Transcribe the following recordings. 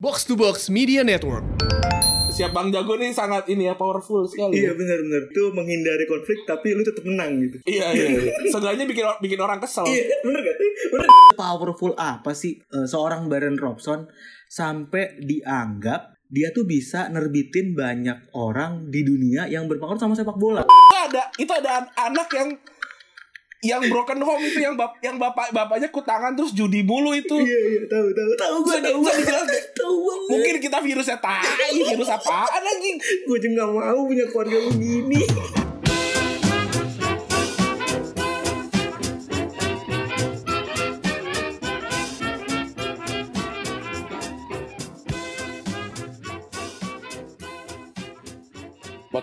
Box to Box Media Network. Siap Bang Jago nih sangat ini ya powerful sekali. Iya benar-benar itu menghindari konflik tapi lu tetap menang gitu. Iya iya. iya. Seenggaknya bikin bikin orang kesel. Iya bener gak? Bener. Powerful apa sih eh, seorang Baron Robson sampai dianggap dia tuh bisa nerbitin banyak orang di dunia yang berpengaruh sama sepak bola. Itu ada itu ada an- anak yang yang broken home itu yang bap yang bapak bapaknya kutangan terus judi mulu itu. Iya iya tahu tahu tahu gue tahu banget. dijelasin? Tahu. Mungkin kita virusnya tai, virus apaan anjing? gue juga gak mau punya keluarga begini.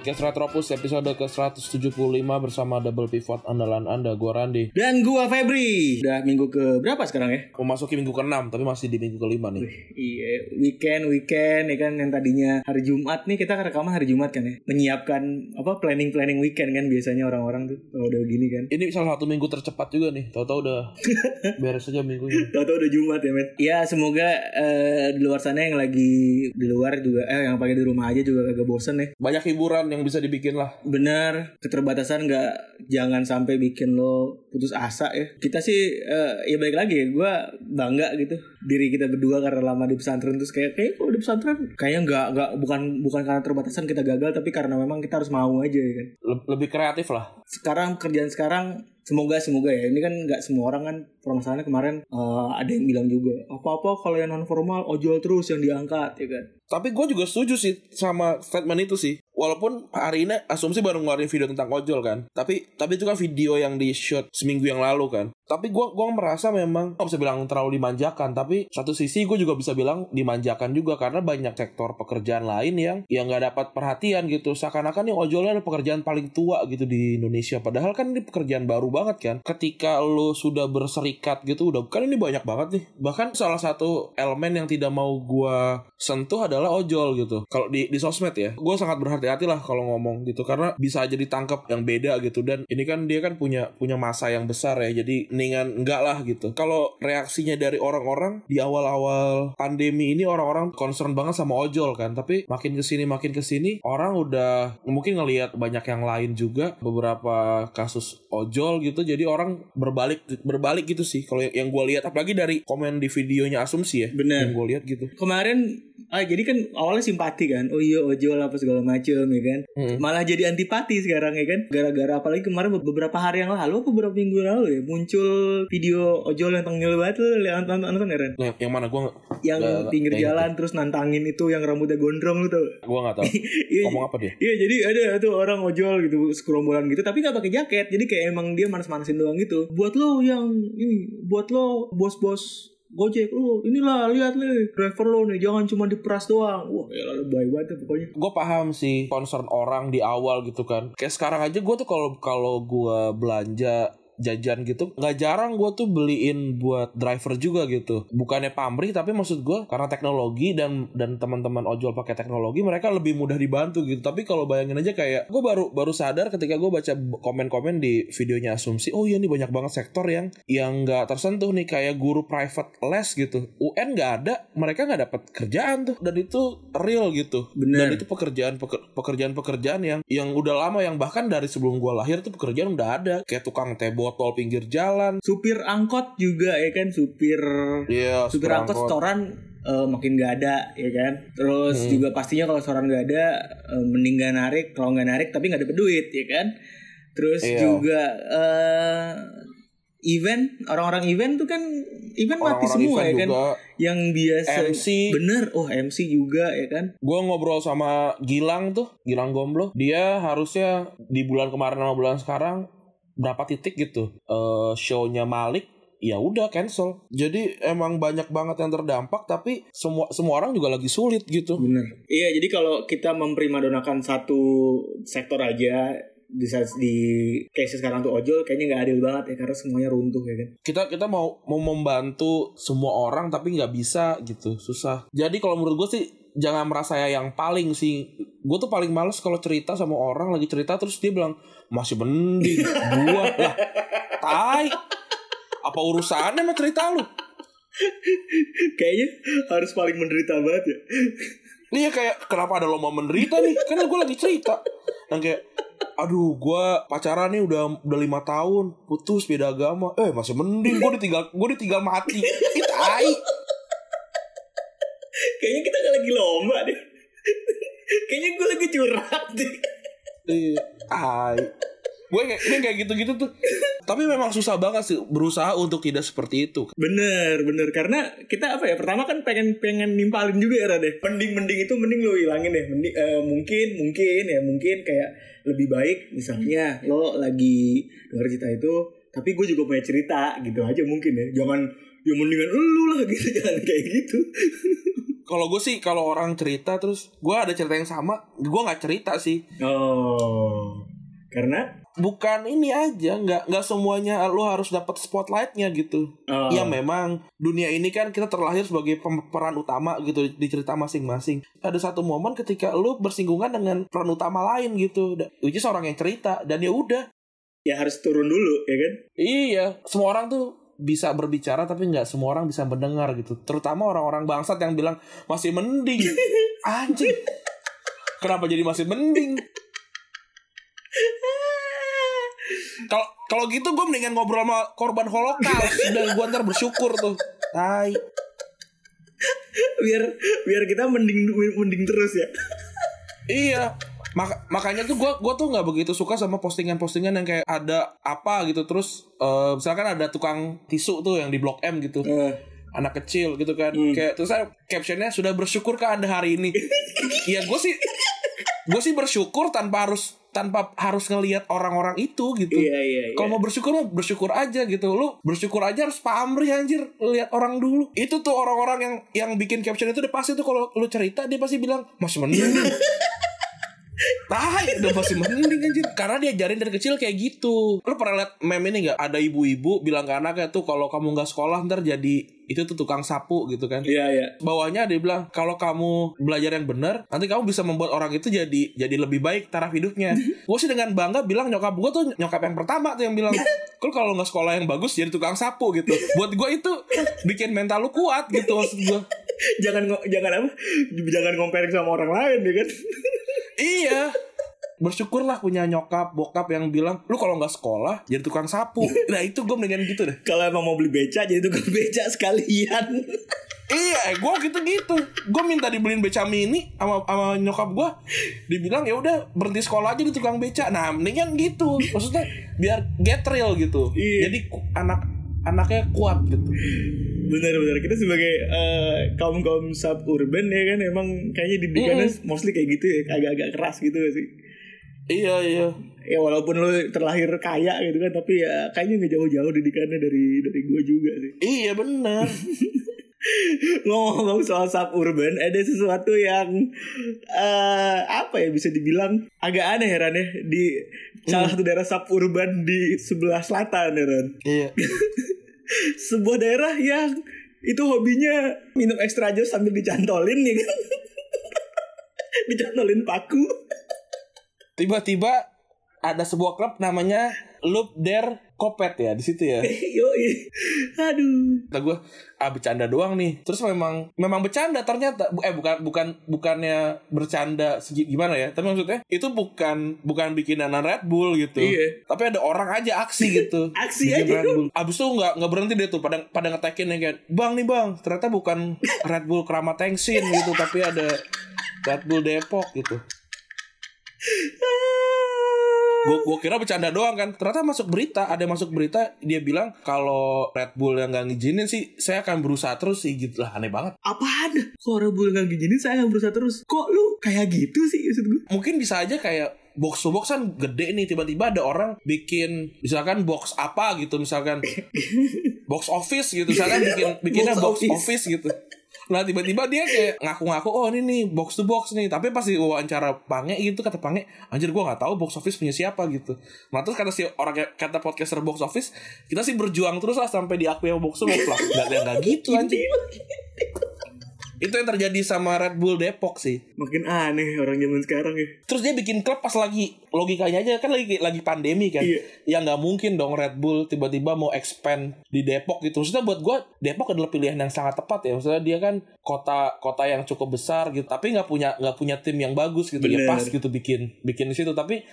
Podcast Retropus episode ke-175 bersama Double Pivot andalan Anda, gua Randi. Dan gua Febri. Udah minggu ke berapa sekarang ya? Memasuki minggu ke-6 tapi masih di minggu ke-5 nih. Iya, weekend, weekend ya kan yang tadinya hari Jumat nih kita rekaman hari Jumat kan ya. Menyiapkan apa planning-planning weekend kan biasanya orang-orang tuh kalau udah begini kan. Ini salah satu minggu tercepat juga nih. Tahu-tahu udah beres aja minggunya. Tahu-tahu udah Jumat ya, men. Ya, semoga eh, di luar sana yang lagi di luar juga eh yang pakai di rumah aja juga kagak bosen ya. Banyak hiburan yang bisa dibikin lah. Bener, keterbatasan nggak jangan sampai bikin lo putus asa ya. Kita sih eh, ya baik lagi gue bangga gitu diri kita berdua karena lama di pesantren terus kayak kayak kalau di pesantren kayaknya nggak nggak bukan bukan karena terbatasan kita gagal tapi karena memang kita harus mau aja ya kan. Le- lebih kreatif lah. Sekarang kerjaan sekarang semoga semoga ya ini kan nggak semua orang kan permasalahannya kemarin eh, ada yang bilang juga apa apa kalau yang non formal ojol terus yang diangkat ya kan. Tapi gue juga setuju sih sama statement itu sih. Walaupun hari ini asumsi baru ngeluarin video tentang ojol kan. Tapi tapi itu kan video yang di shoot seminggu yang lalu kan. Tapi gue gua merasa memang nggak bisa bilang terlalu dimanjakan. Tapi satu sisi gue juga bisa bilang dimanjakan juga karena banyak sektor pekerjaan lain yang yang nggak dapat perhatian gitu. Seakan-akan nih ojolnya adalah pekerjaan paling tua gitu di Indonesia. Padahal kan ini pekerjaan baru banget kan. Ketika lo sudah berserikat gitu udah kan ini banyak banget nih. Bahkan salah satu elemen yang tidak mau gue sentuh adalah ojol gitu. Kalau di di sosmed ya, gue sangat berhati-hati lah kalau ngomong gitu karena bisa aja ditangkap yang beda gitu dan ini kan dia kan punya punya masa yang besar ya. Jadi mendingan enggak lah gitu. Kalau reaksinya dari orang-orang di awal-awal pandemi ini orang-orang concern banget sama ojol kan, tapi makin ke sini makin ke sini orang udah mungkin ngelihat banyak yang lain juga beberapa kasus ojol gitu. Jadi orang berbalik berbalik gitu sih. Kalau yang, yang gue lihat apalagi dari komen di videonya asumsi ya, Bener. yang gue lihat gitu. kemarin ah jadi kan awalnya simpati kan. Oh iya ojol apa segala macem ya kan? Hmm. malah jadi antipati sekarang ya kan? Gara-gara apalagi kemarin beberapa hari yang lalu apa beberapa minggu lalu ya muncul video ojol yang tengil banget tuh lihat nonton nonton ya Ren? Nah, yang mana? Gue yang Nggak- pinggir nggak jalan terus nantangin itu yang rambutnya gondrong lu tau gak? gue nggak tahu. Iya, ngomong apa dia? Iya jadi ada tuh orang ojol gitu sekerombolan gitu tapi nggak pakai jaket. Jadi kayak emang dia manas-manasin doang gitu. Buat lo yang ini buat lo bos-bos Gojek lo inilah lihat nih driver lo nih jangan cuma diperas doang. Wah ya lalu baik banget tuh pokoknya. Gue paham sih concern orang di awal gitu kan. Kayak sekarang aja gue tuh kalau kalau gue belanja jajan gitu nggak jarang gue tuh beliin buat driver juga gitu. Bukannya pamrih tapi maksud gue karena teknologi dan dan teman-teman ojol pakai teknologi mereka lebih mudah dibantu gitu. Tapi kalau bayangin aja kayak gue baru baru sadar ketika gue baca komen-komen di videonya asumsi oh iya nih banyak banget sektor yang yang nggak tersentuh nih kayak guru private les gitu. UN nggak ada mereka nggak dapat kerjaan tuh. Dan itu real gitu. Bener. dan itu pekerjaan pekerjaan pekerjaan yang yang udah lama yang bahkan dari sebelum gua lahir tuh pekerjaan udah ada. Kayak tukang teh botol pinggir jalan supir angkot juga ya kan supir Iya, supir angkot setoran eh, makin gak ada ya kan terus Hmm. juga pastinya kalau setoran gak ada eh, mending gak narik kalau nggak narik tapi nggak dapet duit ya kan terus Iya. juga eh, event orang-orang event tuh kan event mati Orang-orang semua event ya kan juga. yang biasa MC. bener oh MC juga ya kan Gue ngobrol sama Gilang tuh, Gilang Gomblo. Dia harusnya di bulan kemarin sama bulan sekarang berapa titik gitu. eh show-nya Malik ya udah cancel. Jadi emang banyak banget yang terdampak tapi semua semua orang juga lagi sulit gitu. bener iya jadi kalau kita memprimadonakan satu sektor aja di di case sekarang tuh ojol kayaknya nggak adil banget ya karena semuanya runtuh ya kan kita kita mau mau membantu semua orang tapi nggak bisa gitu susah jadi kalau menurut gue sih jangan merasa yang paling sih gue tuh paling males kalau cerita sama orang lagi cerita terus dia bilang masih mending gua lah tai apa urusannya sama cerita lu Kayaknya harus paling menderita banget ya. Iya kayak kenapa ada lomba menderita nih? Kan gue lagi cerita. Yang kayak aduh gue pacaran nih udah udah lima tahun putus beda agama eh masih mending gue ditinggal gue ditinggal mati Ih, tai Kayaknya kita nggak lagi lomba deh. Kayaknya gue lagi curhat deh. Iya, tai gue kayak ini kayak gitu-gitu tuh tapi memang susah banget sih berusaha untuk tidak seperti itu Bener, bener. Karena kita apa ya? Pertama kan pengen pengen nimpalin juga ya deh. Mending mending itu mending lo hilangin deh. Mending, eh, mungkin mungkin ya mungkin kayak lebih baik misalnya lo lagi denger cerita itu, tapi gue juga punya cerita gitu aja mungkin ya. Jangan ya mendingan lu lah gitu jangan kayak gitu. Kalau gue sih kalau orang cerita terus gue ada cerita yang sama gue nggak cerita sih Oh. Karena bukan ini aja nggak nggak semuanya lo harus dapat spotlightnya gitu Oh. ya memang dunia ini kan kita terlahir sebagai pemeran utama gitu di cerita masing-masing ada satu momen ketika lo bersinggungan dengan peran utama lain gitu Da- which is orang yang cerita dan ya udah ya harus turun dulu ya kan? iya semua orang tuh bisa berbicara tapi nggak semua orang bisa mendengar gitu. Terutama orang-orang bangsat yang bilang masih mending. Anjing. Kenapa jadi masih mending? Kalau kalau gitu gue mendingan ngobrol sama korban holocaust dan gue ntar bersyukur tuh. Tai. Biar biar kita mending mending terus ya. iya Maka- makanya tuh gue gua tuh nggak begitu suka sama postingan-postingan yang kayak ada apa gitu. Terus eh, misalkan ada tukang tisu tuh yang di blok M gitu. Eh, anak kecil gitu kan. Kayak terus saya captionnya sudah bersyukur ke anda hari ini? Ya gue sih gue sih bersyukur tanpa harus tanpa harus ngelihat orang-orang itu gitu. Iya iya iya. kalau mau bersyukur mah bersyukur aja gitu. Lu bersyukur aja harus pamrih anjir. Lihat orang dulu. Itu tuh orang-orang yang yang bikin caption itu udah pasti tuh kalau lu cerita dia pasti bilang masih mending Tai udah pasti mending anjir Karena diajarin dari kecil kayak gitu Lu pernah liat meme ini gak? Ada ibu-ibu bilang ke anaknya tuh Kalau kamu gak sekolah ntar jadi Itu tuh tukang sapu gitu kan Iya iya. Bawahnya dia bilang Kalau kamu belajar yang benar Nanti kamu bisa membuat orang itu jadi Jadi lebih baik taraf hidupnya Gue sih dengan bangga bilang Nyokap gue tuh nyokap yang pertama tuh yang bilang Kalau kalau gak sekolah yang bagus Jadi tukang sapu gitu Buat gue itu Bikin mental lu kuat gitu Maksud gue jangan jangan apa? Jangan comparing sama orang lain ya kan. Iya. Bersyukurlah punya nyokap, bokap yang bilang, lu kalau nggak sekolah jadi tukang sapu. Nah itu gue mendingan gitu deh. Kalau emang mau beli beca jadi tukang beca sekalian. Iya, gue gitu-gitu. Gue minta dibeliin beca mini sama sama nyokap gue. Dibilang ya udah berhenti sekolah aja di tukang beca. Nah, mendingan gitu. Maksudnya biar get real gitu. Iya. Jadi anak anaknya kuat gitu. Bener-bener kita sebagai eh, kaum kaum suburban ya kan emang kayaknya didikannya mostly kayak gitu ya agak-agak keras gitu gak sih. Iya iya. Ya walaupun lu terlahir kaya gitu kan tapi ya kayaknya nggak jauh-jauh didikannya dari dari gue juga sih. Iya bener. Ngomong soal suburban ada sesuatu yang eh apa ya bisa dibilang agak aneh ya Ran ya di salah satu daerah suburban di sebelah selatan ya Ran. Iya. sebuah daerah yang itu hobinya minum ekstra jus sambil dicantolin ya kan dicantolin paku Tiba-tiba ada sebuah klub namanya Loop Der Kopet ya di situ ya. yoi. Aduh. Kata gue ah bercanda doang nih. Terus memang memang bercanda ternyata. Eh bukan bukan bukannya bercanda segi gimana ya? Tapi maksudnya itu bukan bukan bikinan Red Bull gitu. Iya. tapi ada orang aja aksi gitu. Aksi Bikin aja. Red Bull. Abis itu nggak nggak berhenti deh tuh pada pada ngetekin yang kayak bang nih bang ternyata bukan Red Bull Keramat Tengsin gitu tapi ada Red Bull Depok gitu gue gue kira bercanda doang kan. Ternyata masuk berita ada yang masuk berita dia bilang kalau Red Bull yang nggak ngizinin sih saya akan berusaha terus sih gitu. Lah aneh banget. Apaan? Kok orang bulan gak gini saya yang berusaha terus. Kok lu kayak gitu sih maksud gue mungkin bisa aja kayak box to box kan gede nih tiba-tiba ada orang bikin misalkan box apa gitu misalkan box office gitu misalkan bikin bikinnya Box box, office. office. gitu nah tiba-tiba dia kayak ngaku-ngaku oh ini nih box to box nih. Tapi pas di wawancara Pange gitu kata Pange anjir gua nggak tahu box office punya siapa gitu. Nah terus kata si orang kata podcaster box office kita sih berjuang terus lah sampai diakui box to box lah. Nggak nggak gitu anjir Itu yang terjadi sama Red Bull Depok sih. Makin aneh orang zaman sekarang ya. Terus dia bikin klub pas lagi logikanya aja kan lagi lagi pandemi kan. Iya. Ya nggak mungkin dong Red Bull tiba-tiba mau expand di Depok gitu. Maksudnya buat gua Depok adalah pilihan yang sangat tepat ya. Maksudnya dia kan kota kota yang cukup besar gitu, tapi nggak punya nggak punya tim yang bagus gitu. Bener. Ya pas gitu bikin bikin di situ. Tapi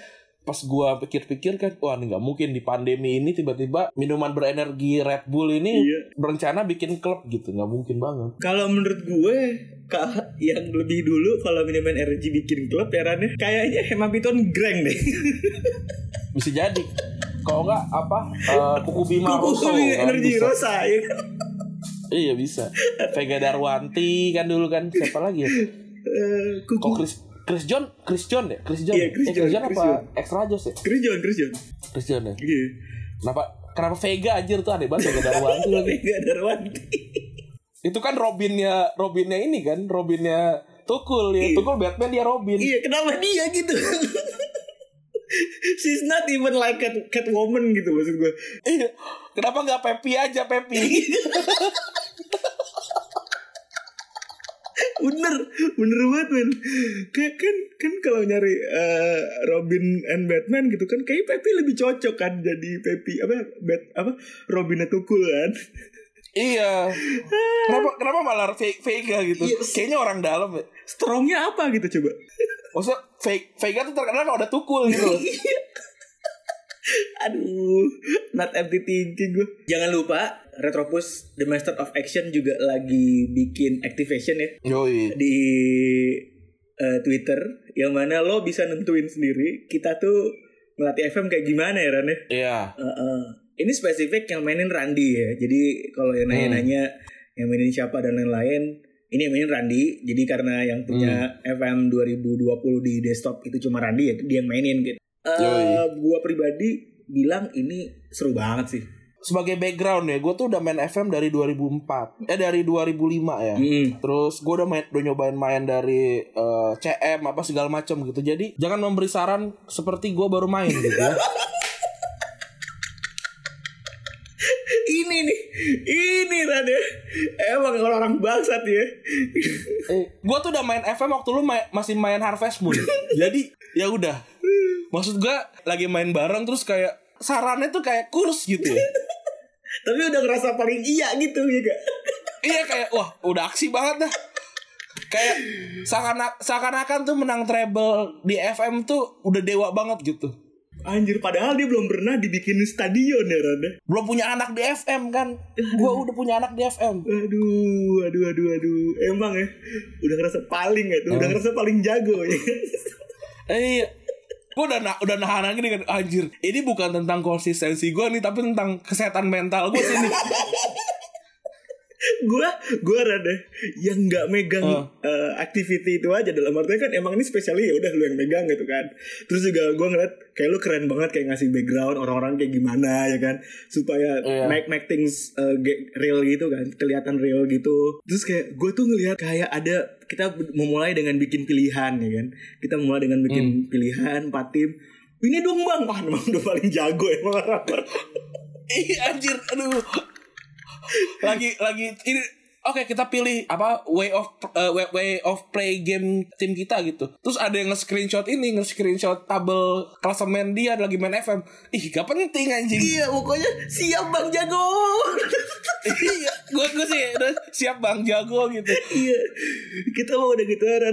pas gua pikir-pikir kan, wah ini nggak mungkin di pandemi ini tiba-tiba minuman berenergi Red Bull ini Iya. berencana bikin klub gitu, nggak mungkin banget. Kalau menurut gue yang lebih dulu kalau minuman energi bikin klub ya Ran, ya, kayaknya Hemapiton Greng deh. Bisa jadi. Kalau nggak apa uh, kuku bima Kuku Rosso, kuku kan energi bisa. rosa ya kan. Iya bisa. Vega Darwanti kan dulu kan siapa lagi ya? Eh, Kok Chris Chris John, Chris John ya? Chris John. Iya, Chris eh, John, Chris John Chris apa John. Extra Joss ya? Chris John, Chris John. Chris John ya. Iya. Kenapa kenapa Vega anjir tuh aneh banget Vega Darwanti lagi. Mega Darwanti. Itu kan Robinnya Robinnya ini kan, Robinnya Tukul ya. Iya. Tukul Batman dia Robin. iya, kenapa dia gitu? She's not even like cat Catwoman gitu maksud gue. Iya. Kenapa nggak Pepi aja Pepi? bener bener banget men kayak kan kan kalau nyari eh, Robin and Batman gitu kan kayak Pepe lebih cocok kan jadi Pepe apa Bat apa Robin Tukul kan iya. Kenapa kenapa malah Ve- Vega gitu? Iya. Kayaknya orang dalam ya. strongnya apa gitu coba Maksudnya Ve- Vega tuh terkenal kalau ada Tukul gitu. loh. aduh not empty thinking gue jangan lupa Retropus The Master of Action juga lagi bikin activation ya Yoi. di eh, Twitter yang mana lo bisa nentuin sendiri kita tuh ngelatih FM kayak gimana ya Ran ya Iya. Heeh. ini spesifik yang mainin Randy ya. Jadi kalau yang nanya-nanya yang mainin siapa dan lain-lain, ini yang mainin Randy. Jadi karena yang punya FM 2020 di desktop itu cuma Randy ya, dia yang mainin gitu. Yoi. gua pribadi bilang ini seru banget sih. Sebagai background ya, gue tuh udah main FM dari 2004, eh dari 2005 ya. Hmm. Terus gue udah main, udah nyobain main dari eh, CM apa segala macam gitu. Jadi jangan memberi saran seperti gue baru main gitu ya. Ini nih, ini ya. Emang orang-orang bangsat ya. eh, gue tuh udah main FM waktu lu main- masih main Harvest Moon. Jadi ya udah. Maksud gue lagi main bareng terus kayak sarannya tuh kayak kurs gitu ya. Tapi udah ngerasa paling iya gitu ya gak? iya kayak wah udah aksi banget dah. Kayak seakan seakan-akan tuh menang treble di FM tuh udah dewa banget gitu. Anjir, padahal dia belum pernah dibikin stadion ya Ran ya. belum punya anak di FM kan gue udah punya anak di FM Aduh, aduh, aduh, aduh. Emang ya, udah ngerasa paling ya, tuh, udah ngerasa paling jago ya. eh iya gue udah na udah nahan lagi kan anjir. Ini bukan tentang konsistensi gue nih tapi tentang kesehatan mental gue sini gua, gua rada yang nggak megang Oh. eh, activity itu aja dalam artinya kan emang ini spesialnya ya udah lu yang megang gitu kan. Terus juga gua ngeliat kayak lu keren banget kayak ngasih background orang-orang kayak gimana ya kan supaya Iya. make make things ge- real gitu kan, kelihatan real gitu. Terus kayak gue tuh ngelihat kayak ada kita memulai dengan bikin pilihan ya kan. Kita memulai dengan bikin pilihan empat tim. Ini dong bang, wah emang udah paling jago emang ih anjir aduh lagi lagi ini Oke kita pilih apa way of uh, way, way of play game tim kita gitu. Terus ada yang nge-screenshot ini, nge-screenshot tabel klasemen dia lagi main FM. Ih, gak penting anjing. Iya pokoknya siap bang jago. iya, gue gue sih udah siap bang jago gitu. iya kita mau udah gitu aja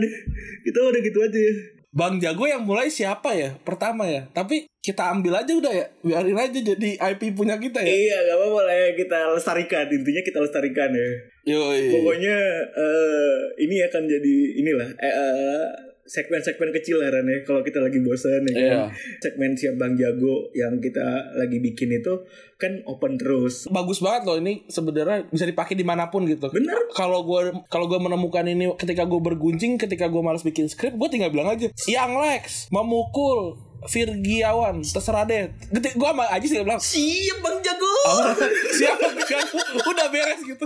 kita mau udah gitu aja ya Bang Jago yang mulai siapa ya? Pertama ya. Tapi kita ambil aja udah ya. Biarin aja jadi IP punya kita ya. iya gak apa-apa lah ya kita lestarikan intinya kita lestarikan ya Yoi. pokoknya eh, ini akan jadi inilah eh, segmen-segmen kecil lah Ran ya kalau kita lagi bosan ya kan Iya. segmen siap bang jago yang kita lagi bikin itu kan open terus Bagus banget loh ini sebenarnya bisa dipakai di mana pun gitu. Bener. Kalau gue kalau gue menemukan ini ketika gue bergunjing, ketika gue malas bikin skrip, gue tinggal bilang aja, Yang Lex memukul Virgiawan terserah deh. Gede gue sama Aji sih bilang, siap bang jago siapa Jago? Udah beres gitu.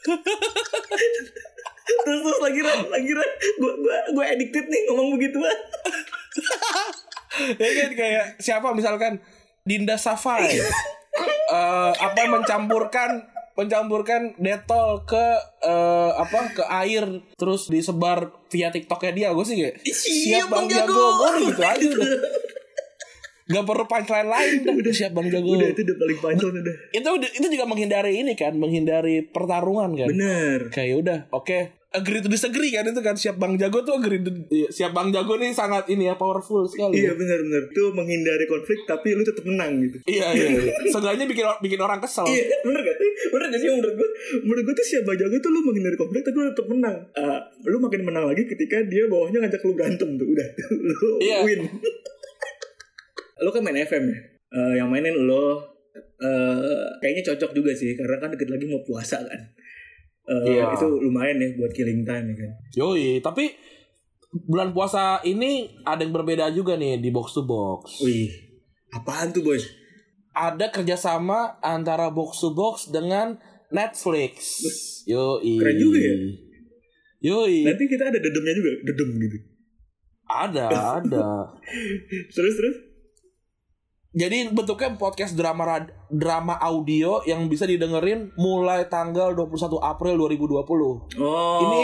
terus terus lagi Ran lagi Ran gue gue gue addicted nih ngomong begituan ya kan kayak siapa misalkan Dinda Safai eh, apa mencampurkan mencampurkan detol ke eh, apa ke air terus disebar via TikToknya dia. Gue sih kayak siap bang jago. Gue udah gitu aja udah. Gak perlu punchline lain dah. Udah siap bang jago. Udah itu udah paling panjang udah. itu udah- itu juga menghindari ini kan menghindari pertarungan kan. Bener. kayak udah oke agree to disagree kan itu kan siap bang jago tuh agree to, iya, siap bang jago nih sangat ini ya powerful sekali Iya benar benar. Itu menghindari konflik tapi lu tetap menang gitu. iya iya, iya. seenggaknya bikin bikin orang kesel Iya bener gak sih? Bener gak sih menurut gue? Menurut gue tuh siapa jago tuh lu menghindari konflik tapi lu tetap menang. Eh, lu makin menang lagi ketika dia bawahnya ngajak lu berantem tuh udah. lu Iya. win. lu kan main FM ya. Eh, yang mainin lo eh kayaknya cocok juga sih karena kan deket lagi mau puasa kan. Eh, Iya. Itu lumayan ya buat killing time ya kan. Yoi, tapi bulan puasa ini ada yang berbeda juga nih di box to box. Wih, apaan tuh boy? Ada kerjasama antara box to box dengan Netflix. Yoi. Keren juga ya. Yoi. Nanti kita ada dedemnya juga, dedem gitu. Ada, ada. Terus terus? Jadi bentuknya podcast drama drama audio yang bisa didengerin mulai tanggal 21 April 2020. Oh. Ini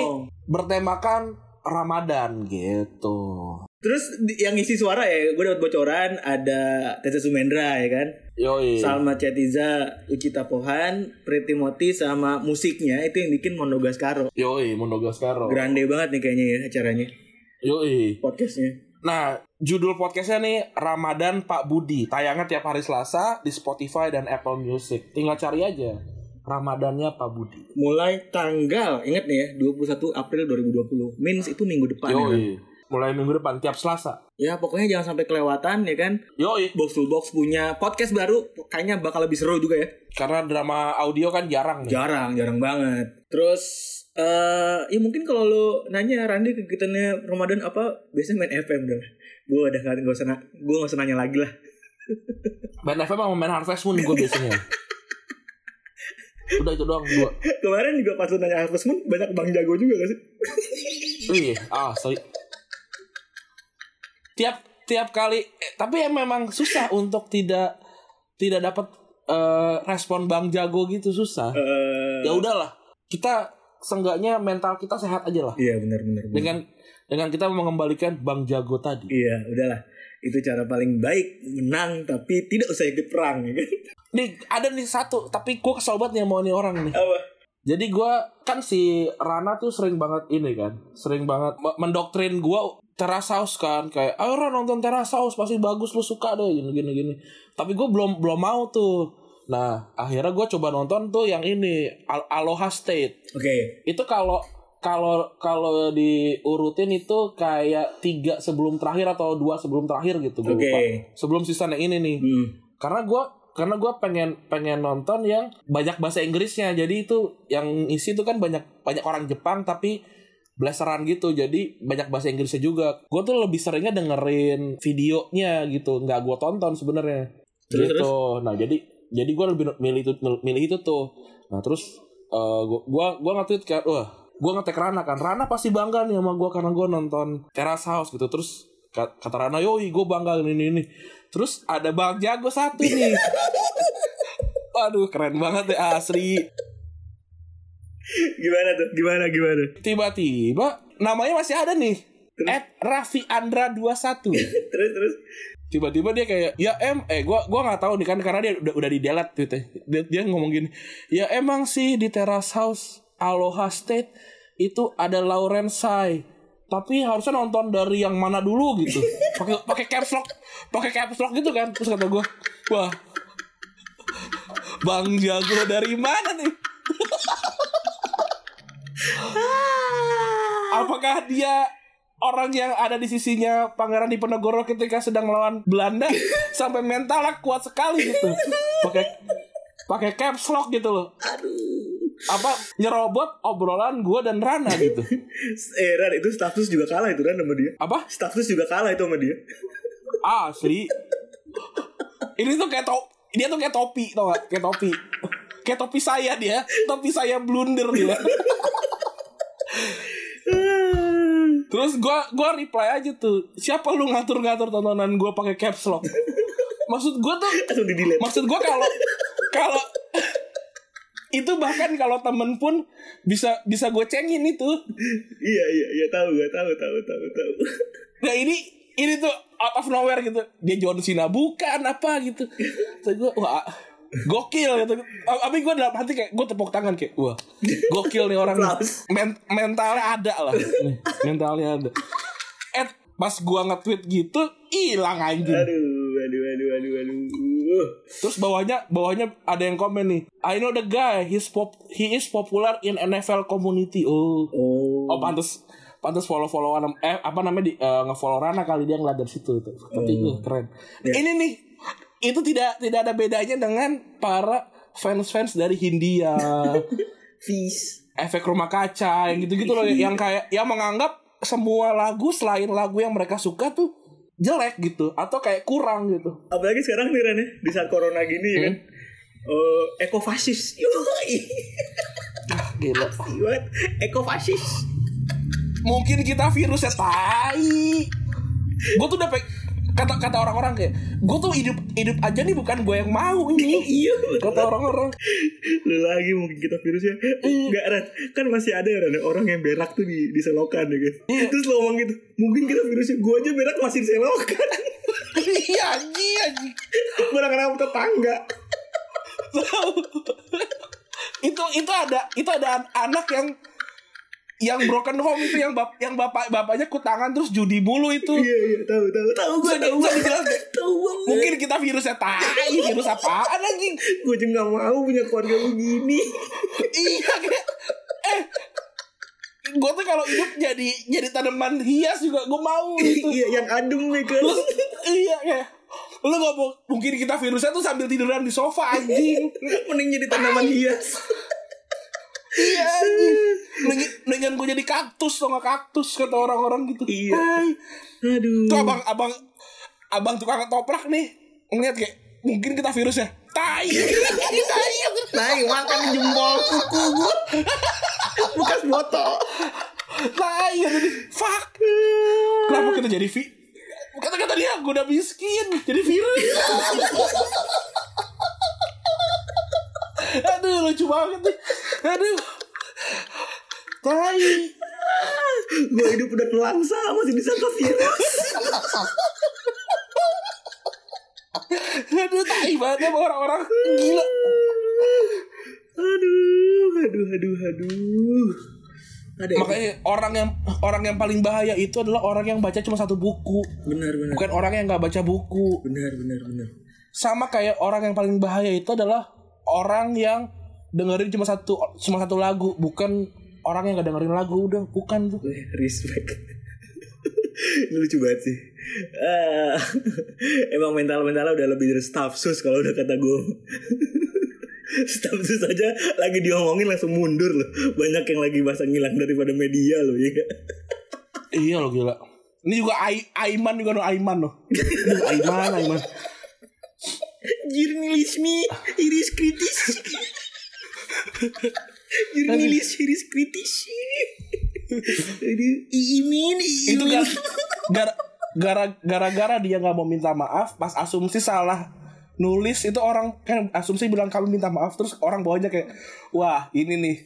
bertemakan Ramadan gitu. Terus yang isi suara ya, gue dapat bocoran ada Tete Sumendra ya kan, Yoi. Salma Cetiza, Ucita Pohan, Pretty Moti sama musiknya itu yang bikin Monogaskaro. Yoi, Monogaskaro. Grande banget nih kayaknya ya acaranya, Yoi. podcastnya. Nah, judul podcastnya nih Ramadan Pak Budi. Tayangnya tiap hari Selasa di Spotify dan Apple Music. Tinggal cari aja. Ramadannya Pak Budi. Mulai tanggal, ingat nih ya, 21 April 2020. Means itu minggu depan ya kan. Yoi. Mulai minggu depan tiap Selasa. Ya pokoknya jangan sampai kelewatan ya kan. Yoi. Box to Box punya podcast baru, kayaknya bakal lebih seru juga ya. Karena drama audio kan jarang nih. Jarang, jarang banget. Terus eh ya mungkin kalau lu nanya Randi kegiatannya Ramadan apa, biasanya main FM udah. Gue udah gak usah na- gue gak usah nanya lagi lah. Main FM sama main Harvest Moon gue biasanya. Udah itu doang dua. Kemarin juga pas lu nanya Harvest Moon banyak Bang Jago juga gak sih? Iya, ah, sorry. Tiap tiap kali eh, tapi ya memang susah untuk tidak tidak dapat eh, respon Bang Jago gitu susah. Eh, ya udahlah kita seenggaknya mental kita sehat aja lah iya benar benar. benar. dengan dengan kita mengembalikan Bang Jago tadi Iya, udahlah. Itu cara paling baik menang tapi tidak usah ikut perang ya kan. nih ada nih satu tapi gue kesel banget nih sama ini orang nih Apa? jadi gue kan si Rana tuh sering banget ini kan sering banget me- mendoktrin gue Teras House kan kayak ayo nonton Teras House pasti bagus lu suka deh gini gini gini tapi gue belum belum mau tuh nah akhirnya gue coba nonton tuh yang ini Al- Aloha State. Oke. itu kalau kalau kalau diurutin itu kayak tiga sebelum terakhir atau dua sebelum terakhir gitu gue Oke. lupa. Sebelum season yang ini nih. Hmm. karena gue karena gue pengen pengen nonton yang banyak bahasa Inggrisnya. Jadi itu yang isi itu kan banyak banyak orang Jepang tapi blasteran gitu. Jadi banyak bahasa Inggrisnya juga. Gue tuh lebih seringnya dengerin videonya gitu. Nggak gue tonton sebenarnya. Terus, gitu. nah jadi jadi gue lebih milih itu milih itu tuh. Nah terus eh, gua gua gua nge-tweet kayak wah gue ngetek Rana kan. Rana pasti bangga nih sama gue karena gue nonton Terrace House gitu. Terus ka- kata Rana yoi gue bangga ini ini terus ada Bang Jago satu nih. Waduh keren banget deh asli. Gimana tuh? Gimana gimana? Tiba-tiba namanya masih ada nih. At Raffi Andra 21 terus terus. Tiba-tiba dia kayak ya em eh gua gua nggak tahu nih kan karena dia udah udah di delete tweetnya dia, dia ngomong gini ya emang sih di Terrace House Aloha State itu ada Lauren Sai tapi harusnya nonton dari yang mana dulu gitu. Pakai pakai caps lock pakai caps lock gitu kan terus kata gua wah Bang Jago dari mana nih? Apakah dia orang yang ada di sisinya Pangeran Diponegoro ketika sedang melawan Belanda sampai mentalnya kuat sekali gitu. Pakai pakai caps lock gitu loh. Apa nyerobot obrolan gua dan Rana gitu. Eh Ran itu status juga kalah itu Ran sama dia. Apa? Status juga kalah itu sama dia. Asli. Ini tuh kayak to dia tuh kayak topi tau gak? Kayak topi. Kayak topi saya dia. Topi saya blunder dia. Terus gua gua reply aja tuh. Siapa lu ngatur-ngatur tontonan gua pakai caps lock? Maksud gua tuh maksud gua kalau kalau itu bahkan kalau temen pun bisa bisa gue cengin itu. Iya iya iya tahu gue tahu tahu tahu tahu. Nah ini ini tuh out of nowhere gitu. Dia John Cena bukan apa? gitu. Terus gue wah gokil gitu tapi gue dalam hati kayak gue tepuk tangan kayak wah gokil nih orang. Men- mentalnya ada lah Nih, mentalnya ada eh pas gue nge-tweet gitu hilang anjing aduh aduh aduh aduh aduh Terus bawahnya bawahnya ada yang komen nih. I know the guy. He's pop he is popular in NFL community. Oh. oh Oh pantas pantas follow followan eh apa namanya di eh, nge-follow Rana kali dia ngeliat dari situ tuh. Tapi gue keren. Ini nih itu tidak tidak ada bedanya dengan para fans-fans dari Hindia, fish. Efek rumah kaca yang gitu-gitu loh. Yang kayak yang menganggap semua lagu selain lagu yang mereka suka tuh jelek gitu atau kayak kurang gitu. apalagi sekarang nih Ren ya, di saat corona gini ya kan. Eh, ekofasis. Ah, gila. Ekofasis mungkin kita virusnya tai. Gue tuh udah pe- kata kata orang-orang kayak gue tuh hidup hidup aja nih bukan gue yang mau ini. Iya kata orang-orang. Lu lagi mungkin kita virusnya. Enggak Ren. Kan masih ada ya Ren orang yang berak tuh di di selokan ya kan? Terus lu ngomong gitu mungkin kita virusnya gua aja berak masih di selokan. Iya anjing barang sama tetangga. Itu itu ada itu ada an- anak yang yang broken home itu yang bap yang bapak bapaknya kutangan terus judi mulu itu. Iya iya tahu tahu tahu Bisa- tahu deh. tahu mungkin kita virusnya tai virus apaan anjing? Gua juga gak mau punya keluarga begini iya kayak eh gue tuh kalau hidup jadi jadi tanaman hias juga gue mau gitu. Iya yang adem ya kan iya kayak lu gak mau mungkin kita virusnya tuh sambil tiduran di sofa anjing. Mending jadi tanaman hias iya anjing. Mending- mendingan gue jadi kaktus atau nggak kaktus kata orang-orang gitu. Iya. Hai. aduh. Tuh abang abang abang tukang ketoprak nih ngeliat kayak mungkin kita virusnya. Tai. Tai. Nah makan jempol kuku gua. Bekas botol. Tai gitu fuck. Kenapa kita jadi vi kata-kata dia gue udah miskin jadi virus. Aduh lucu banget nih aduh. Tai. Gua hidup udah nelangsa masih disangka virus. Aduh tai banget sama orang-orang. Gila. Aduh aduh aduh aduh. Ada ya? makanya orang yang orang yang paling bahaya itu adalah orang yang baca cuma satu buku. Benar benar. Bukan orang yang nggak baca buku. Benar benar benar. Sama kayak orang yang paling bahaya itu adalah orang yang dengerin cuma satu cuma satu lagu bukan orang yang gak dengerin lagu udah bukan tuh. Respect. Ini lucu banget sih. Ah, Emang mental-mentalnya udah lebih dari staff sus Kalau udah kata gue Staff sus aja lagi diomongin langsung mundur loh. Banyak yang lagi bahasa ngilang daripada media loh ya iya loh gila. Ini juga Ai Aiman juga no Aiman loh Ini Aiman Aiman. Jurnalisme iris kritis Jurnalis iris kritis. Aduh, Imin itu Imin gar- gara- gara- gara-gara dia nggak mau minta maaf pas asumsi salah nulis itu orang kan asumsi bilang kamu minta maaf terus orang bawahnya kayak wah ini nih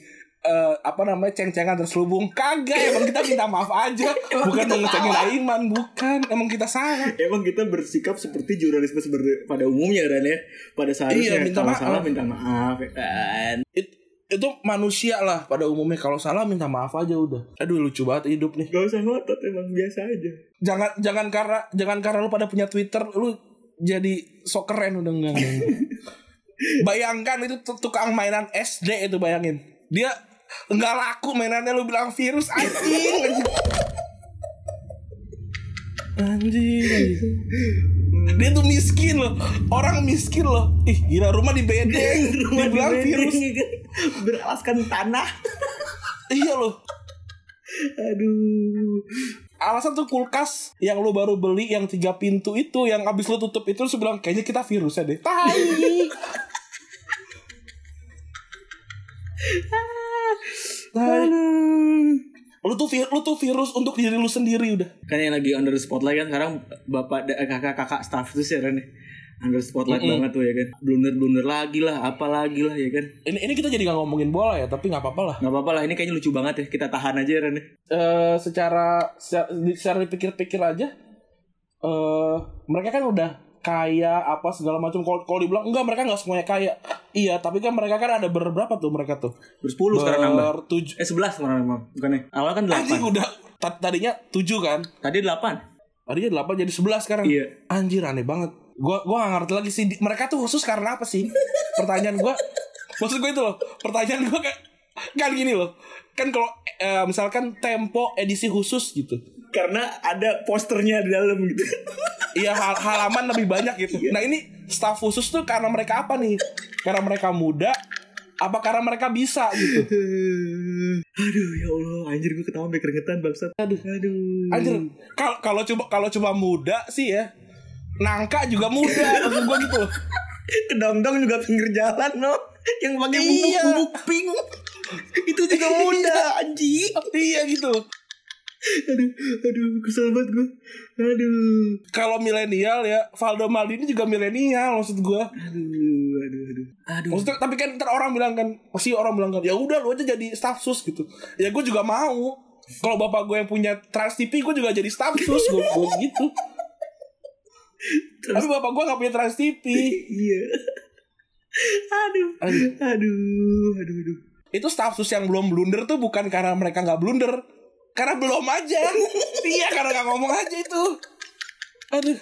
eh, apa namanya ceng-cengan terselubung. Kagak emang kita minta maaf aja. Bukan mau ngecengin Aiman bukan. Emang kita salah. Emang kita bersikap seperti jurnalisme seperti pada umumnya kan ya? Pada Iya, seharusnya minta kalau maaf. salah minta maaf ya kan? It- itu manusia lah pada umumnya. Kalau salah minta maaf aja udah. Aduh lucu banget hidup nih. Gak usah ngotot emang biasa aja. Jangan jangan karena jangan karena lu pada punya Twitter lu jadi sok keren udah enggak bayangkan itu tukang mainan SD itu bayangin. Dia nggak laku mainannya lu bilang virus anjing anjing. Dia tuh miskin loh. Orang miskin loh. Ih gila rumah di bedeng. Rumah dibilang di virus. kan? Beralaskan tanah. Iya loh. Aduh. Alasan tuh kulkas yang lu baru beli yang tiga pintu itu yang abis lu tutup itu lu bilang kayaknya kita virus ya deh. Tai lu tuh vir- lu tuh virus untuk diri lu sendiri udah Kan yang lagi under the spotlight kan sekarang Bapak kakak-kakak staff itu sih Ren ya. under spotlight Mm-mm. banget tuh ya kan blunder blunder lagi lah apa lagi lah ya kan Ini ini kita jadi nggak ngomongin bola ya, tapi nggak apa-apa lah. nggak apa-apa lah ini kayaknya lucu banget ya kita tahan aja ya Ren. Eh secara secara, secara dipikir-pikir aja, eh mereka kan udah kaya apa segala macam. Kalau kalau dibilang enggak mereka nggak semuanya kaya. Iya, tapi kan mereka kan ada berberapa tuh mereka tuh? bersepuluh sekarang nambah Bertujuh. eh sebelas sekarang nambah bukannya awal kan delapan Anjing udah ta- tadinya tujuh kan? tadi delapan Tadinya delapan jadi sebelas sekarang. Iya. Anjir aneh banget. Gua gua gak ngerti lagi sih mereka tuh khusus karena apa sih? Pertanyaan gua maksud gue itu loh. Pertanyaan gua kayak kan gini loh. Kan kalau eh, misalkan tempo edisi khusus gitu. Karena ada posternya di dalam gitu Iya hal halaman lebih banyak gitu. Nah ini staff khusus tuh karena mereka apa nih? Karena mereka muda, apa karena mereka bisa gitu? aduh ya allah anjir gue ketawa sampai keringetan bangsat aduh aduh Anjir, kalau kalau coba kalau coba muda sih ya, nangka juga muda maksud gue gitu. loh. kedongdong juga pinggir jalan no yang pakai bubuk Iya. bubuk pink itu juga muda anjing Iya gitu. Aduh aduh kesel banget gue aduh Kalau milenial ya, Valdo Maldini juga milenial maksud gue. aduh aduh aduh aduh Maksudnya tapi kan ntar orang bilang kan, pasti orang bilang kan, ya udah lu aja jadi staff sus gitu. Ya gue juga mau. Kalau bapak gue yang punya Trans TV, gue juga jadi staff sus gue, gue gitu. Tapi bapak gue gak punya Trans TV. iya aduh Aduh. aduh aduh aduh Itu staff sus yang belum blunder tuh bukan karena mereka nggak blunder, karena belum aja. iya karena gak ngomong aja itu. Aduh.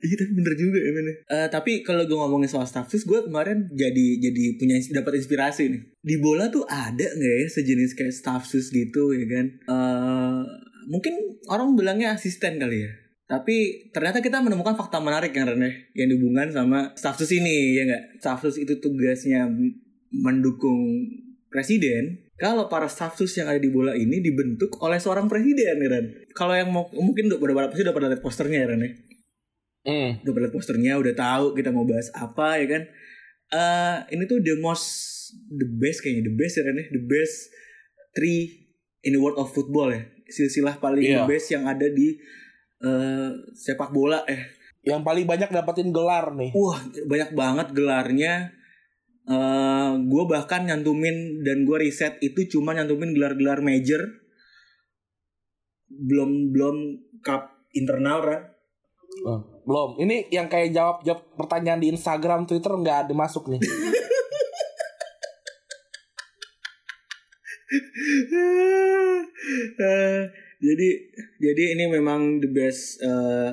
Iya tapi bener juga ya men Eh, Tapi kalau gue ngomongin soal staff sus Gue kemarin jadi jadi punya dapat inspirasi nih Di bola tuh ada nggak ya sejenis kayak staff sus gitu ya kan Eh, Mungkin orang bilangnya asisten kali ya tapi ternyata kita menemukan fakta menarik yang Rene yang dihubungkan sama staff sus ini ya nggak staff sus itu tugasnya mendukung presiden kalau para staff sus yang ada di bola ini dibentuk oleh seorang presiden ya Ren. Kalau yang mau mungkin udah udah pasti udah pada lihat posternya ya Ren ya? Hmm. udah pada lihat posternya udah tahu kita mau bahas apa ya kan? Eh ini tuh the most the best kayaknya the best ya Ren ya? The best three in the world of football ya? Silsilah paling the best yang ada di eh sepak bola eh Yang paling banyak dapetin gelar nih. wah banyak banget gelarnya eh gue bahkan nyantumin dan gue riset itu cuma nyantumin gelar-gelar major belum belum cup internal kan Oh, belum. Ini yang kayak jawab jawab pertanyaan di Instagram, Twitter nggak ada masuk nih. Eh, jadi jadi ini memang the best eh,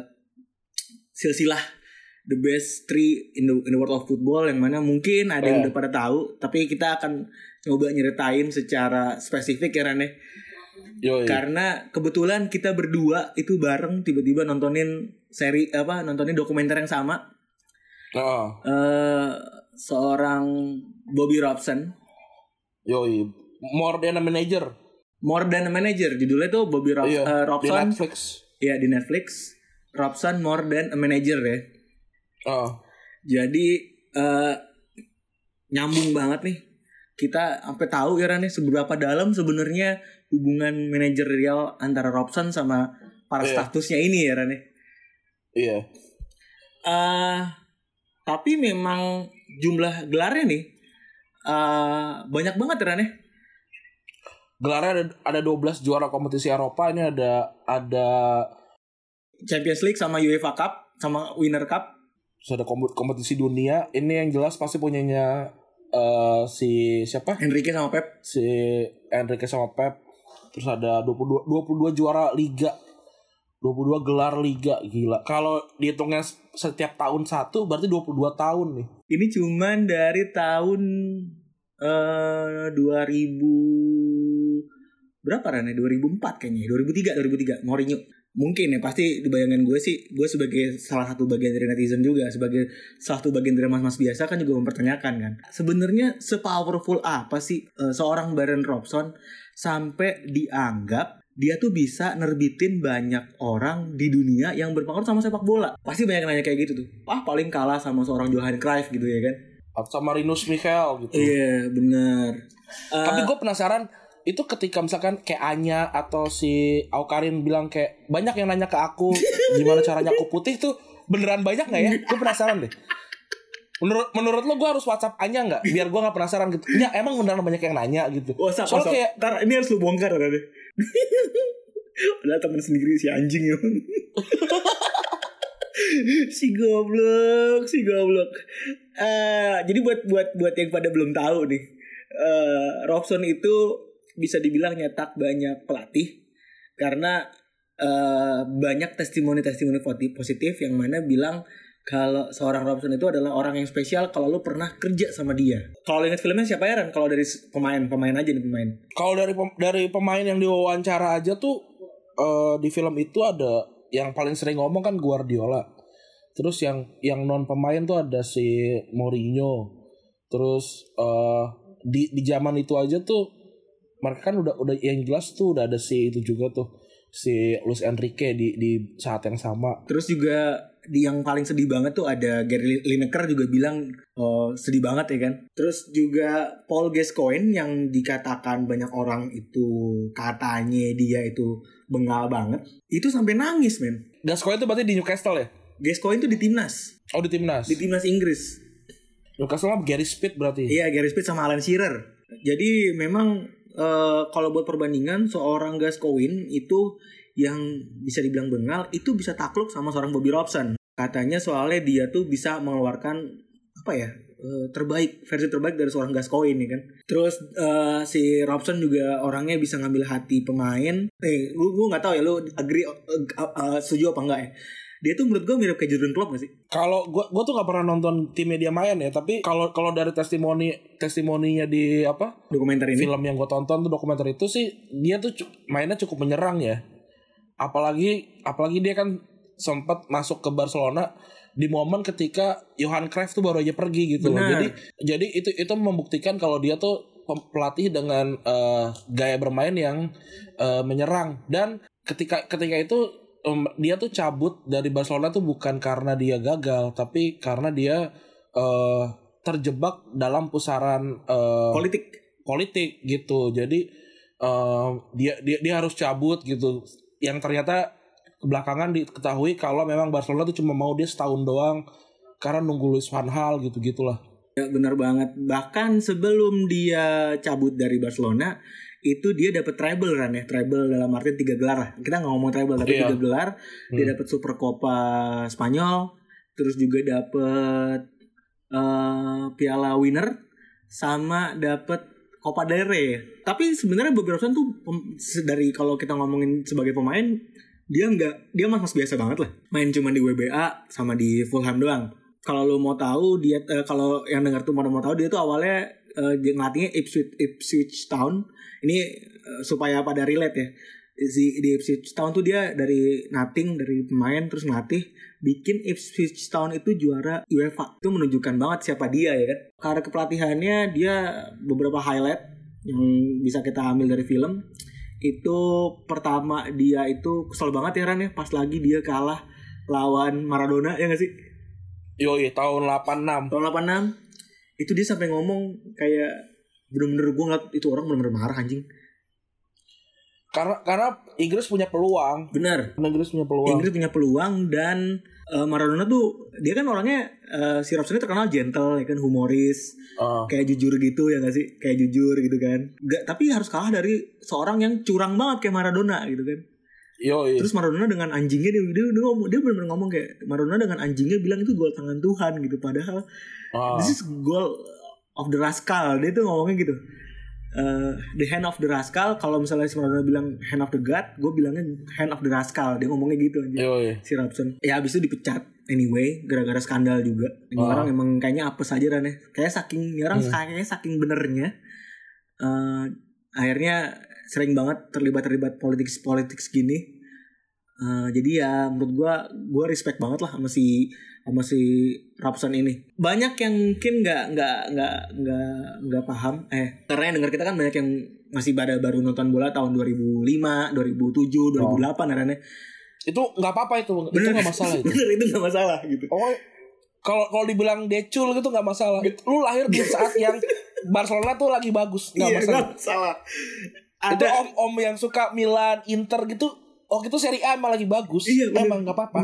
silsilah the best three in the, in the world of football yang mana mungkin ada yang Eh. udah pada tahu tapi kita akan coba nyeritain secara spesifik ya Rane Yoi. karena kebetulan kita berdua itu bareng tiba-tiba nontonin seri apa nontonin dokumenter yang sama Oh, eh seorang Bobby Robson yoi. More than a manager. More Than a Manager judulnya tuh Bobby Rob- Iya, eh, di Robson Netflix. ya di Netflix Robson More Than a Manager ya Oh. jadi eh nyambung banget nih kita sampai tahu ya Ran, ya, seberapa dalam sebenarnya hubungan manajerial antara Robson sama para Iya. statusnya ini ya Ran. ya. Iya. Eh, tapi memang jumlah gelarnya nih eh banyak banget ya Ran, ya. Gelarnya ada ada 12 juara kompetisi Eropa, ini ada ada Champions League sama UEFA Cup sama Winner Cup kom- kompetisi dunia. Ini yang jelas pasti punyanya eh si siapa? Enrique sama Pep Si Enrique sama Pep. Terus ada 22 22 juara liga. 22 gelar liga gila. Kalau dihitungnya setiap tahun satu berarti 22 tahun nih. Ini cuman dari tahun eh 2000 berapa Rane? 2004 kayaknya. 2003 2003 Mourinho. Mungkin ya pasti di bayangan gue sih gue sebagai salah satu bagian dari netizen juga sebagai salah satu bagian dari mas-mas biasa kan juga mempertanyakan kan sebenarnya sepowerful apa sih eh, seorang Baron Robson sampai dianggap dia tuh bisa nerbitin banyak orang di dunia yang berpengaruh sama sepak bola pasti banyak nanya kayak gitu tuh ah paling kalah sama seorang Johan Cruyff gitu ya kan Sama Rinus Michel gitu. Iya benar. Eh, Tapi gue penasaran itu ketika misalkan kayak Anya atau si Aukarin bilang kayak banyak yang nanya ke aku gimana caranya aku putih tuh beneran banyak nggak ya? Gue penasaran deh. Menurut menurut lo gue harus WhatsApp Anya nggak? Biar gue nggak penasaran gitu. Ya emang beneran banyak yang nanya gitu. WhatsApp, Soalnya WhatsApp. kayak Ntar ini harus lu bongkar ada deh. Padahal temen sendiri si anjing ya. si goblok, si goblok. Eh, jadi buat buat buat yang pada belum tahu nih, eh Robson itu bisa dibilang nyetak banyak pelatih karena eh, banyak testimoni-testimoni positif yang mana bilang kalau seorang Robson itu adalah orang yang spesial kalau lu pernah kerja sama dia. Kalau lu ingat filmnya siapa ya Ran? Kalau dari pemain, pemain aja nih pemain. kalau dari pem- dari pemain yang diwawancara aja tuh eh, di film itu ada yang paling sering ngomong kan Guardiola. Terus yang yang non pemain tuh ada si Mourinho. Terus eh, di di zaman itu aja tuh mereka kan udah udah yang jelas tuh udah ada si itu juga tuh si Luis Enrique di di saat yang sama. Terus juga di yang paling sedih banget tuh ada Gary Lineker juga bilang oh, sedih banget ya kan. Terus juga Paul Gascoigne yang dikatakan banyak orang itu katanya dia itu bengal banget. Itu sampai nangis men. Gascoigne itu berarti di Newcastle ya? Gascoigne tuh di timnas, Oh di timnas. di timnas Inggris. Newcastle mah Gary Speed berarti. Iya Gary Speed sama Alan Shearer. Jadi memang eh, kalau buat perbandingan seorang Gascoigne itu yang bisa dibilang bengal itu bisa takluk sama seorang Bobby Robson. Katanya soalnya dia tuh bisa mengeluarkan apa ya eh, terbaik versi terbaik dari seorang Gascoigne ya kan. Terus eh, si Robson juga orangnya bisa ngambil hati pemain. Eh, lu gue nggak tahu ya lu agree eh, eh, setuju apa enggak ya? Dia tuh menurut gue mirip kayak Jurgen Klopp gak sih? Kalau gua gua tuh nggak pernah nonton timnya dia main ya, tapi kalau kalau dari testimoni testimoninya di apa Dokumenter ini. film yang gue tonton tuh dokumenter itu sih dia tuh mainnya cukup menyerang ya. Apalagi apalagi dia kan sempat masuk ke Barcelona di momen ketika Johan Cruyff tuh baru aja pergi gitu loh. Benar. Jadi jadi itu itu membuktikan kalau dia tuh pelatih dengan eh, gaya bermain yang eh, menyerang dan ketika ketika itu em, dia tuh cabut dari Barcelona tuh bukan karena dia gagal tapi karena dia eh, terjebak dalam pusaran eh, Politik. politik gitu jadi eh, dia dia dia harus cabut gitu yang ternyata belakangan diketahui kalau memang Barcelona tuh cuma mau dia setahun doang karena nunggu Luis Van Gaal gitu gitulah Ya benar banget. Bahkan sebelum dia cabut dari Barcelona, itu dia dapat treble kan ya. Treble dalam arti tiga gelar lah. Kita nggak ngomong treble tapi Iya. tiga gelar. Dia Hmm. dapat Super Copa Spanyol, terus juga dapat eh, Piala Winner sama dapat Copa del Rey. Tapi sebenarnya Bobby Robson tuh dari kalau kita ngomongin sebagai pemain dia nggak dia mas mas biasa banget lah main cuma di WBA sama di Fulham doang kalau lo mau tahu dia eh, kalau yang dengar tuh mau mau tahu dia tuh awalnya dia ngelatihnya Ipswich Ipswich Town. Ini eh, supaya pada relate ya. Si di Ipswich Town tuh dia dari nothing dari pemain terus ngelatih. Bikin Ipswich Town itu juara UEFA. Itu menunjukkan banget siapa dia ya kan? Karena kepelatihannya dia beberapa highlight yang bisa kita ambil dari film. Itu pertama dia itu kesel banget ya Ran ya? Pas lagi dia kalah lawan Maradona ya gak sih? Yoi tahun 86 tahun 86 itu dia sampai ngomong kayak bener-bener gue ngeliat itu orang bener-bener marah anjing. Karena karena Inggris punya peluang. Bener. Inggris punya peluang. Inggris punya peluang dan eh, Maradona tuh dia kan orangnya eh, si Robson terkenal gentle ya kan humoris Ah, kayak jujur gitu ya gak sih? Kayak jujur gitu kan. Gak, tapi harus kalah dari seorang yang curang banget kayak Maradona gitu kan yoi. Terus Maradona dengan anjingnya dia dia, dia ngomong dia benar-benar ngomong kayak Maradona dengan anjingnya bilang itu gol tangan Tuhan gitu padahal Ah. this is goal of the rascal. Dia tuh ngomongnya gitu Eh, the hand of the rascal. Kalau misalnya si Maradona bilang hand of the god gue bilangnya hand of the rascal. Dia ngomongnya gitu aja yoi. si Robson. Ya habis itu dipecat. Anyway gara-gara skandal juga. Ini Ah. orang emang kayaknya apes aja kan ya. Kayak saking ini orang Hmm. kayaknya saking benernya eh, akhirnya sering banget terlibat terlibat politik politik gini Eh, jadi ya menurut gua gua respect banget lah sama si sama si Robson ini banyak yang mungkin nggak nggak nggak nggak nggak paham eh karena yang dengar kita kan banyak yang masih pada baru nonton bola tahun 2005 2007 2008 oh. itu nggak apa-apa itu itu nggak masalah itu Bener itu gak masalah gitu. Oh, kalau kalau dibilang decul gitu nggak masalah. Lu lahir di saat yang Barcelona tuh lagi bagus, nggak Iya, masalah. nggak masalah. Itu Ada om-om yang suka Milan, Inter gitu. Oh itu Serie A emang lagi bagus. Iya, bener. emang nggak apa-apa.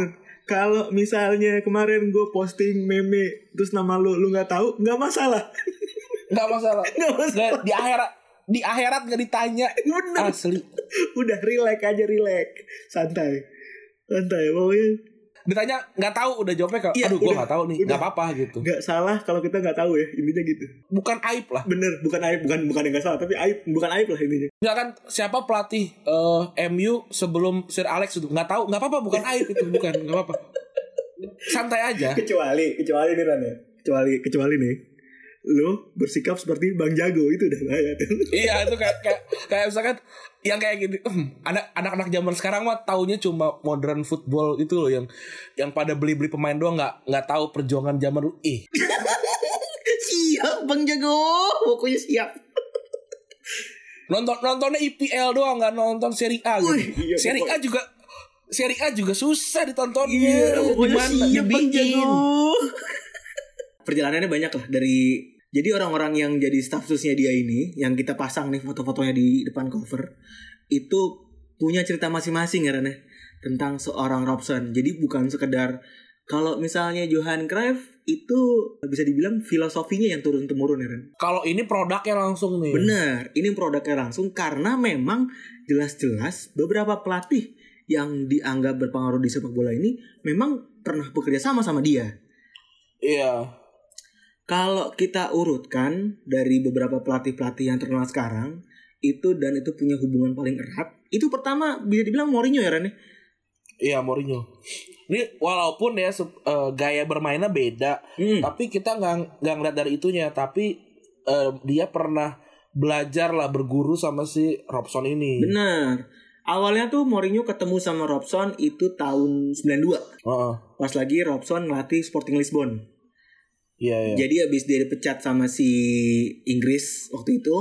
Kalau misalnya kemarin gue posting meme terus nama lu lu nggak tahu nggak masalah Nggak masalah. nggak masalah di akhirat di akhirat nggak ditanya. bener Asli. udah relax aja relax santai santai pokoknya Ditanya nggak tahu udah jawabnya kayak Iya, aduh udah. nggak tahu nih. Nggak apa-apa gitu. nggak salah kalau kita nggak tahu ya intinya gitu Bukan aib lah. bener bukan aib bukan bukan yang nggak salah tapi aib bukan aib lah intinya Misalkan siapa pelatih eh, MU sebelum Sir Alex itu nggak tahu nggak apa-apa bukan aib itu bukan nggak apa-apa. Santai aja. kecuali kecuali nih Ran ya kecuali kecuali nih lo bersikap seperti Bang Jago itu udah bahaya iya itu kayak kayak kayak misalkan yang kayak gini "Hmm, anak anak-anak zaman sekarang mah taunya cuma modern football itu loh yang yang pada beli-beli pemain doang nggak nggak tahu perjuangan zaman dulu ih. Siap Bang Jago. Pokoknya siap. Nonton nontonnya IPL doang nggak nonton Serie A gitu. Wih, iya, Serie A juga Serie A juga susah ditontonnya. Iya, pokoknya Gimana siap Bang dibikin? Jago. Perjalanannya banyak lah dari jadi orang-orang yang jadi staff susnya dia ini yang kita pasang nih foto-fotonya di depan cover itu punya cerita masing-masing ya Ren ya, tentang seorang Robson. Jadi bukan sekedar kalau misalnya Johan Cruyff itu bisa dibilang filosofinya yang turun temurun ya Ren. Kalau ini produknya langsung nih. Benar, ini produknya langsung karena memang jelas-jelas beberapa pelatih yang dianggap berpengaruh di sepak bola ini memang pernah bekerja sama sama dia. Iya. Kalau kita urutkan dari beberapa pelatih-pelatih yang terkenal sekarang, itu dan itu punya hubungan paling erat. Itu pertama bisa dibilang Mourinho ya Ren ya? Iya Mourinho. Ini walaupun ya eh, gaya bermainnya beda, Hmm. tapi kita nggak nggak ngeliat dari itunya. Tapi eh, dia pernah belajar lah berguru sama si Robson ini. Benar. Awalnya tuh Mourinho ketemu sama Robson itu tahun 92. Heeh. Pas lagi Robson ngelatih Sporting Lisbon. Iya iya. Jadi abis dia dipecat sama si Inggris waktu itu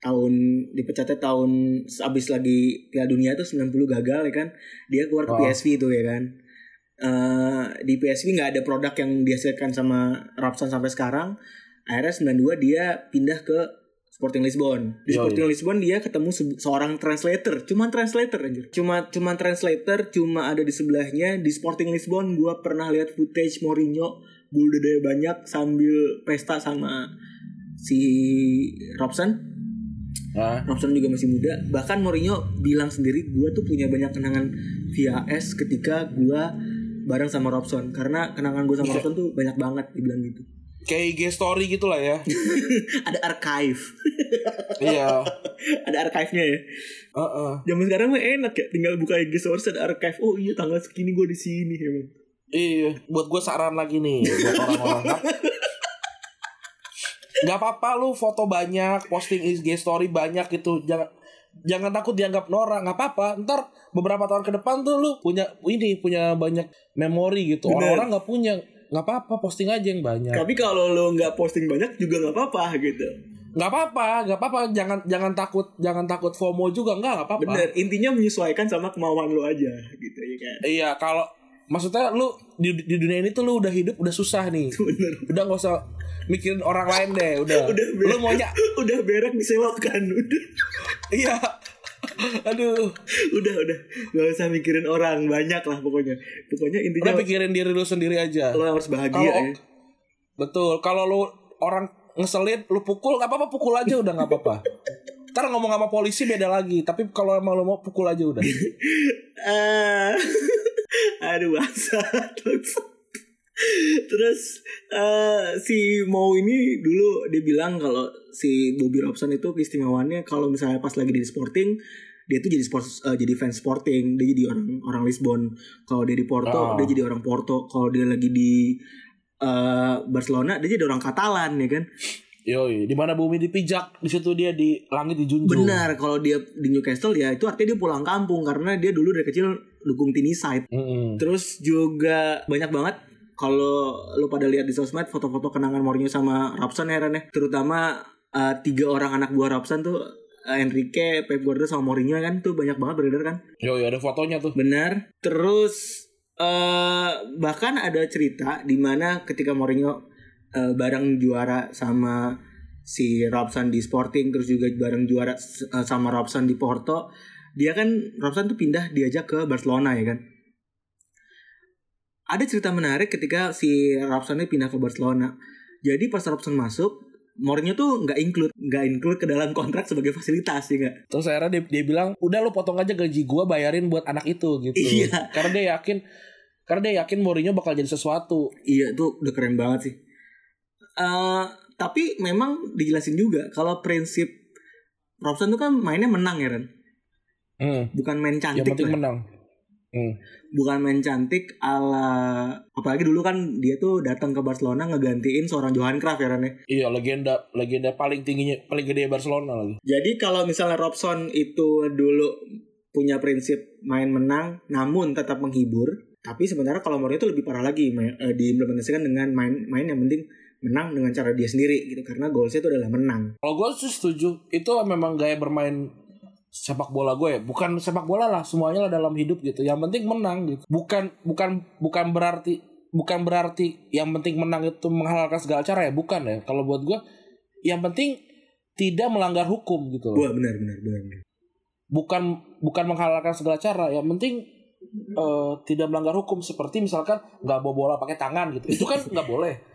tahun dipecatnya tahun abis lagi Piala Dunia itu 90 gagal ya kan? Dia keluar ke Oh. PSV itu ya kan? Eh, di PSV nggak ada produk yang dihasilkan sama Robson sampai sekarang. Akhirnya 92 dia pindah ke Sporting Lisbon. Di Yoi. Sporting Lisbon dia ketemu se- seorang translator. Cuman translator anjir. Cuma cuman translator cuma ada di sebelahnya di Sporting Lisbon. Gua pernah lihat footage Mourinho budaya banyak sambil pesta sama si Robson Hah? Robson juga masih muda bahkan Mourinho bilang sendiri gua tuh punya banyak kenangan VHS ketika gua bareng sama Robson karena kenangan gue sama Iya. Robson tuh banyak banget dibilang gitu Kayak IG story gitu lah ya. ada archive iya. ada archive-nya ya Heeh. zaman sekarang mah enak ya tinggal buka IG source ada archive oh iya tanggal segini gue di sini emang Iya, buat gue saran lagi nih buat orang-orang. Gak apa-apa lu foto banyak, posting IG story banyak gitu. Jangan jangan takut dianggap norak, nggak apa-apa. Ntar beberapa tahun ke depan tuh lu punya ini punya banyak memori gitu. Orang-orang nggak punya, nggak apa-apa posting aja yang banyak. tapi kalau lo nggak posting banyak juga nggak apa-apa gitu Nggak apa-apa, nggak apa-apa. Jangan jangan takut jangan takut FOMO juga nggak nggak apa-apa. bener intinya menyesuaikan sama kemauan lo aja gitu ya kan Iya kalau maksudnya lu di, di dunia ini tuh lu udah hidup udah susah nih. bener Udah nggak usah mikirin orang lain deh. Udah. Udah, lu maunya udah berak disewakan udah Iya. Aduh. udah udah nggak usah mikirin orang banyak lah pokoknya pokoknya intinya Udah pikirin diri lu sendiri aja. lo harus bahagia Kalau ya betul, kalau lu orang ngeselin, lu pukul nggak apa-apa, pukul aja udah nggak apa-apa. Ntar ngomong sama polisi beda lagi. Tapi kalau emang lu mau pukul aja udah. Eh, aduh bangsat. Terus eh, si Mau ini dulu dia bilang kalau si Bobby Robson itu keistimewaannya kalau misalnya pas lagi di Sporting dia tuh jadi sport eh, jadi fans Sporting dia jadi orang orang Lisbon kalau dia di Porto Ah. dia jadi orang Porto kalau dia lagi di eh, Barcelona dia jadi orang Katalan ya kan Yoi, di mana bumi dipijak, di situ dia di langit dijunjung. benar kalau dia di Newcastle ya itu artinya dia pulang kampung karena dia dulu dari kecil dukung Teesside Mm-mm. Terus juga banyak banget kalau lu pada lihat di sosmed foto-foto kenangan Mourinho sama Robson ya Ren ya. Terutama eh, tiga orang anak buah Robson tuh eh, Enrique, Pep Guardiola sama Mourinho kan tuh banyak banget beredar kan. Yoi, ada fotonya tuh. Benar. Terus eh bahkan ada cerita di mana ketika Mourinho eh, bareng juara sama si Robson di Sporting terus juga bareng juara eh, sama Robson di Porto, dia kan Robson tuh pindah diajak ke Barcelona ya kan. ada cerita menarik ketika si Robson ini pindah ke Barcelona. Jadi pas Robson masuk, Mourinho tuh nggak include nggak include ke dalam kontrak sebagai fasilitas ya nggak? Terus akhirnya dia, dia bilang, udah lu potong aja gaji gua bayarin buat anak itu gitu. Iya. Karena dia yakin, karena dia yakin Mourinho bakal jadi sesuatu. Iya tuh udah keren banget sih. Eh tapi memang dijelasin juga kalau prinsip Robson tuh kan mainnya menang ya Ren, Hmm. bukan main Yang cantik penting lah. menang. Hmm. bukan main cantik ala apalagi dulu kan dia tuh datang ke Barcelona ngegantiin seorang Johan Cruyff ya Ren ya. Iya legenda legenda paling tingginya paling gede Barcelona lagi. Jadi kalau misalnya Robson itu dulu punya prinsip main menang namun tetap menghibur, tapi sementara kalau Mourinho itu lebih parah lagi eh, diimplementasikan dengan main main yang penting menang dengan cara dia sendiri gitu karena goalsnya itu adalah menang. Kalau gue sih setuju, itu memang gaya bermain sepak bola gue ya. Bukan sepak bola lah, semuanya lah dalam hidup gitu. Yang penting menang gitu. Bukan bukan bukan berarti bukan berarti yang penting menang itu menghalalkan segala cara ya, bukan ya. Kalau buat gue, yang penting tidak melanggar hukum gitu. loh. Benar benar benar. benar. Bukan bukan menghalalkan segala cara. Yang penting eh, tidak melanggar hukum seperti misalkan nggak bawa bola pakai tangan gitu. Itu kan nggak boleh.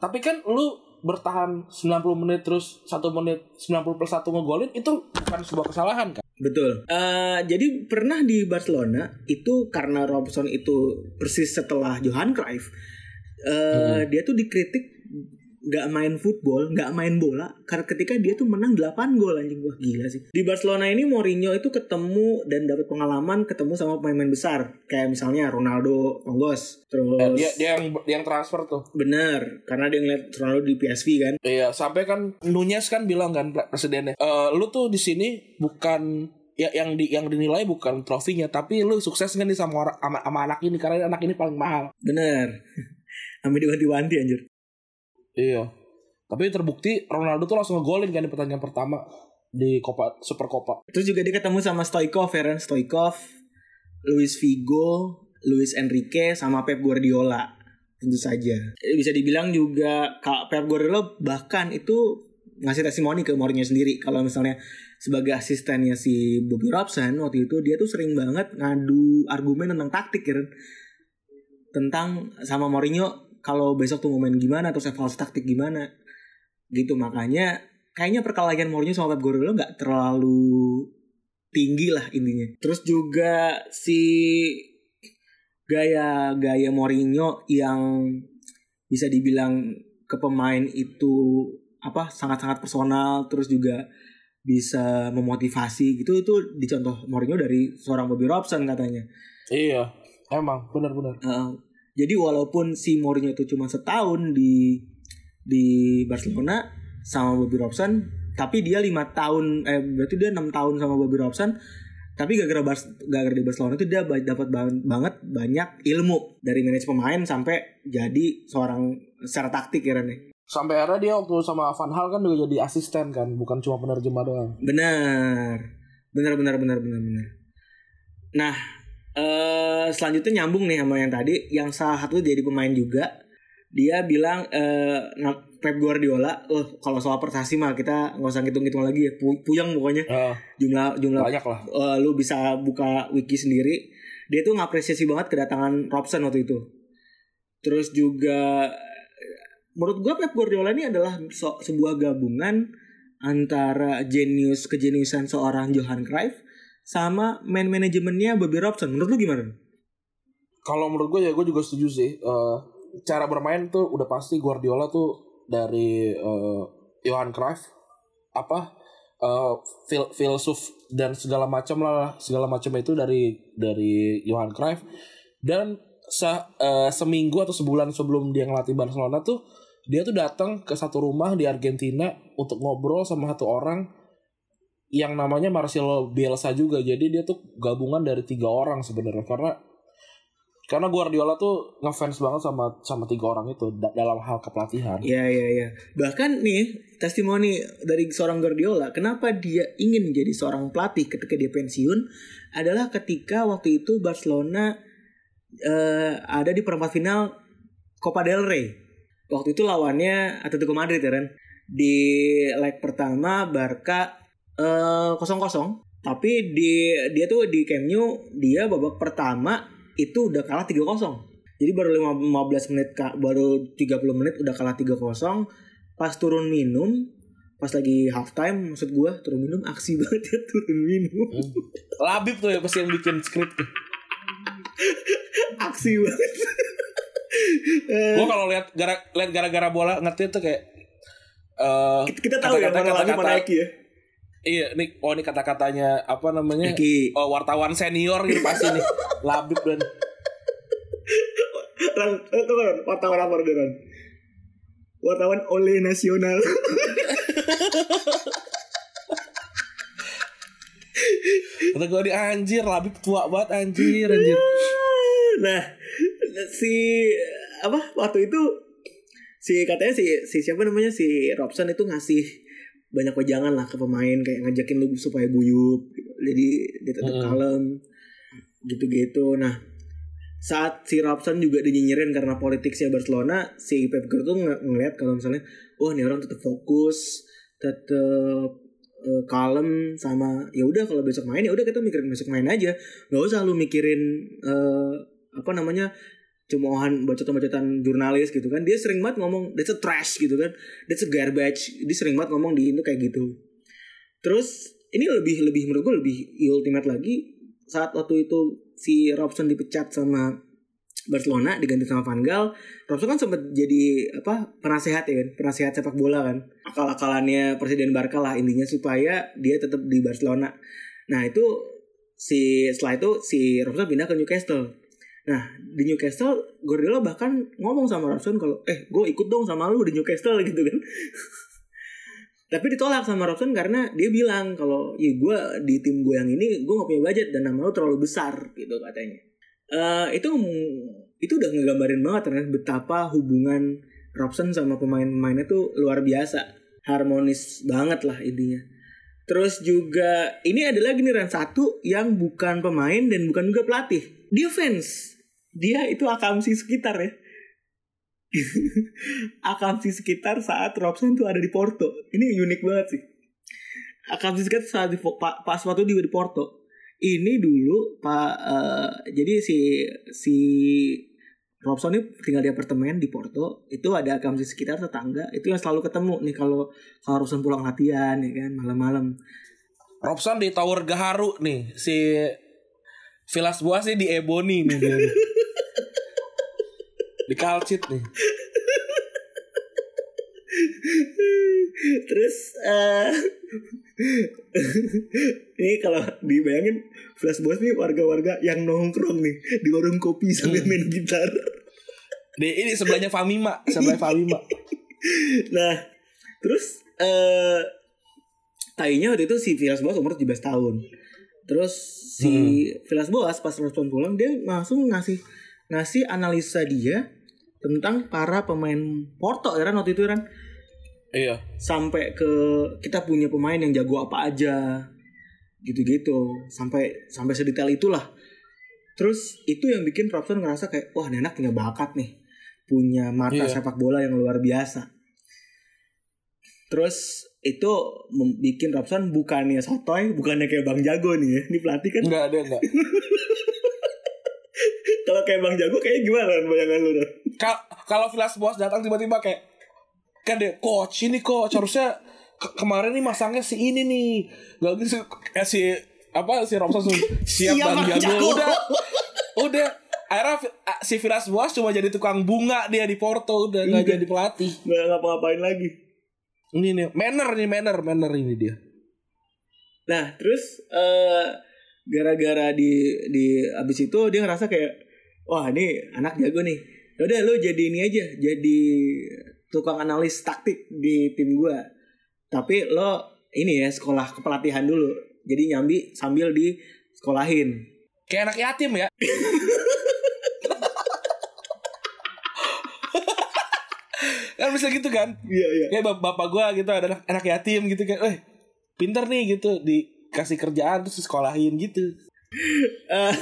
Tapi kan lu bertahan 90 menit terus satu menit 90 plus 1 ngegolin itu bukan sebuah kesalahan kan? Betul. Eh, jadi pernah di Barcelona itu karena Robson itu persis setelah Johan Cruyff, eh, dia tuh dikritik nggak main football, nggak main bola karena ketika dia tuh menang 8 gol anjing wah gila sih. Di Barcelona ini Mourinho itu ketemu dan dapat pengalaman ketemu sama pemain-pemain besar kayak misalnya Ronaldo, Ongos, terus Eh, dia dia yang dia yang transfer tuh. bener karena dia ngeliat Ronaldo di PSV kan. Iya, sampai kan Nunez kan bilang kan presidennya, "Eh, lu tuh di sini bukan ya yang di yang dinilai bukan trofinya, tapi lu sukses nggak nih sama, orang- sama sama anak ini karena anak ini paling mahal." Bener. Sampai diwanti-wanti anjir. Iya. Tapi terbukti Ronaldo tuh langsung ngegolin kan di pertandingan pertama di Copa Super Copa. Terus juga dia ketemu sama Stoikov kan Stoikov, Luis Figo, Luis Enrique sama Pep Guardiola. Tentu saja. Eh, Bisa dibilang juga Kak Pep Guardiola bahkan itu ngasih testimoni ke Mourinho sendiri kalau misalnya sebagai asistennya si Bobby Robson waktu itu dia tuh sering banget ngadu argumen tentang taktik ya tentang sama Mourinho kalau besok tuh mau main gimana terus evaluasi taktik gimana gitu makanya kayaknya perkelahian Mourinho sama Pep Guardiola nggak terlalu tinggi lah intinya. Terus juga si gaya-gaya Mourinho yang bisa dibilang ke pemain itu apa sangat-sangat personal terus juga bisa memotivasi gitu itu dicontoh Mourinho dari seorang Bobby Robson katanya. Iya, emang benar-benar. Uh, jadi walaupun si Mourinho itu cuma setahun di di Barcelona sama Bobby Robson, tapi dia lima tahun, eh berarti dia enam tahun sama Bobby Robson. Tapi gara-gara Bars, gara-gara di Barcelona itu dia dapat ban- banget banyak ilmu dari manajemen pemain sampai jadi seorang secara taktik ya Ren, ya. Sampai akhirnya dia waktu sama Van Hal kan juga jadi asisten kan, bukan cuma penerjemah doang. Benar. Benar benar benar benar benar. Nah, eh selanjutnya nyambung nih sama yang tadi yang salah satu jadi pemain juga. Dia bilang na- Pep Guardiola, oh kalau soal prestasi mah kita nggak usah ngitung-ngitung lagi ya. Pu- Puyeng pokoknya Eh, jumlah jumlah banyak lah. eh, lu bisa buka wiki sendiri. Dia tuh ngapresiasi banget kedatangan Robson waktu itu. Terus juga menurut gua Pep Guardiola ini adalah so- sebuah gabungan antara jenius kejeniusan seorang Johan Cruyff sama man manajemennya Bobby Robson. Menurut lu gimana? Kalau menurut gue ya gue juga setuju sih. Eh, cara bermain tuh udah pasti Guardiola tuh dari eh, Johan Cruyff apa eh, fil filsuf dan segala macam lah segala macam itu dari dari Johan Cruyff dan se- eh, seminggu atau sebulan sebelum dia ngelatih Barcelona tuh dia tuh datang ke satu rumah di Argentina untuk ngobrol sama satu orang yang namanya Marcelo Bielsa juga jadi dia tuh gabungan dari tiga orang sebenarnya karena karena Guardiola tuh ngefans banget sama sama tiga orang itu da- dalam hal kepelatihan. Iya iya iya. Bahkan nih testimoni dari seorang Guardiola, kenapa dia ingin menjadi seorang pelatih ketika dia pensiun adalah ketika waktu itu Barcelona eh, ada di perempat final Copa del Rey. Waktu itu lawannya Atletico Madrid ya kan. Di leg pertama Barca eh, kosong-kosong. Tapi di dia tuh di Camp Nou dia babak pertama itu udah kalah 3-0. Jadi baru lima- 15 menit baru 30 menit udah kalah 3-0. Pas turun minum pas lagi halftime maksud gua turun minum aksi banget ya turun minum Labib tuh ya pasti yang bikin skrip tuh. aksi banget Eh, Gue kalau lihat gara lihat gara-gara bola ngerti tuh kayak eh kita tahu ya kata-kata- mana lagi mana kata-kata- Eki ya Iya, nih oh ini kata-katanya apa namanya? Eki. Oh, wartawan senior gitu pasti nih. Labib dan Ran, eh, tuh kan wartawan apa Ran? Wartawan oleh nasional. kata gue di anjir, Labib tua banget anjir, anjir. nah, si apa waktu itu si katanya si si siapa namanya si Robson itu ngasih banyak wejangan lah ke pemain kayak ngajakin lu supaya guyup gitu. jadi dia tetap kalem gitu-gitu nah saat si Robson juga dinyinyirin karena politiknya Barcelona si Pep Guardiola ng- ngeliat kalau misalnya wah ini orang tetap fokus tetap eh, kalem sama ya udah kalau besok main ya udah kita mikirin besok main aja nggak usah lu mikirin eh, apa namanya cemoohan bacotan-bacotan jurnalis gitu kan. Dia sering banget ngomong that's a trash gitu kan. That's a garbage. Dia sering banget ngomong di itu kayak gitu. Terus ini lebih lebih menurut gue lebih ultimate lagi saat waktu itu si Robson dipecat sama Barcelona diganti sama Van Gaal Robson kan sempat jadi apa penasehat ya kan penasehat sepak bola kan. Akal-akalannya presiden Barca lah intinya supaya dia tetap di Barcelona. Nah itu si setelah itu si Robson pindah ke Newcastle Nah di Newcastle Guardiola bahkan ngomong sama Robson kalau eh gue ikut dong sama lu di Newcastle gitu kan. Tapi ditolak sama Robson karena dia bilang kalau ya gue di tim gue yang ini gue gak punya budget dan nama lu terlalu besar gitu katanya. Eh itu itu udah ngegambarin banget ternyata betapa hubungan Robson sama pemain-pemainnya tuh luar biasa harmonis banget lah intinya. Terus juga ini ada lagi Ran satu yang bukan pemain dan bukan juga pelatih. Fans. Dia itu akamsi sekitar ya. akamsi sekitar saat Robson tuh ada di Porto. Ini unik banget sih. Akamsi sekitar saat di, pa- pas waktu dia di Porto. Ini dulu Pak eh, jadi si si Robson ini tinggal di apartemen di Porto. Itu ada akamsi sekitar tetangga. Itu yang selalu ketemu nih kalau kalau Robson pulang latihan ya kan malam-malam. Robson di Tower Gaharu nih, si Vilas Boas sih di Ebony nih. di Kalcit nih. Terus eh ini kalau dibayangin Flash Boss nih warga-warga yang nongkrong nih di warung kopi sambil main gitar. Di ini sebelahnya Famima, sebelah Famima. Nah, terus eh tainya waktu itu si Vilas Boas umur 17 tahun. Terus si Vilas Boas pas respon pulang dia langsung ngasih ngasih analisa dia tentang para pemain Porto ya kan waktu itu kan Iya. sampai ke kita punya pemain yang jago apa aja gitu-gitu. Sampai sampai sedetail itulah. Terus itu yang bikin Robson ngerasa kayak wah ini anak punya bakat nih. Punya mata Iya. sepak bola yang luar biasa. Terus itu bikin Robson bukannya sotoy bukannya kayak Bang Jago nih ya. Ini pelatih kan? Enggak ada enggak. kalau kayak Bang Jago kayak gimana Ran, bayangan lu kalau Vilas Boas datang tiba-tiba kayak kan deh coach ini coach harusnya ke- kemarin nih masangnya si ini nih. Gak gitu eh, si apa si Robson siap bang jago. Jago." udah udah. Akhirnya ah, si Vilas Boas cuma jadi tukang bunga dia di Porto udah nggak jadi pelatih. Nggak ngapa-ngapain lagi. Ini nih manner nih manner manner ini dia. Nah, terus eh gara-gara di di abis itu dia ngerasa kayak wah ini anak jago nih. Yaudah lu jadi ini aja, jadi tukang analis taktik di tim gua. Tapi lo ini ya sekolah kepelatihan dulu. Jadi nyambi sambil di sekolahin. kayak anak yatim ya kan bisa gitu kan Iya, iya. kayak bap- bapak gua gitu ada anak, anak yatim gitu kayak eh pinter nih gitu dikasih kerjaan terus disekolahin gitu Eh,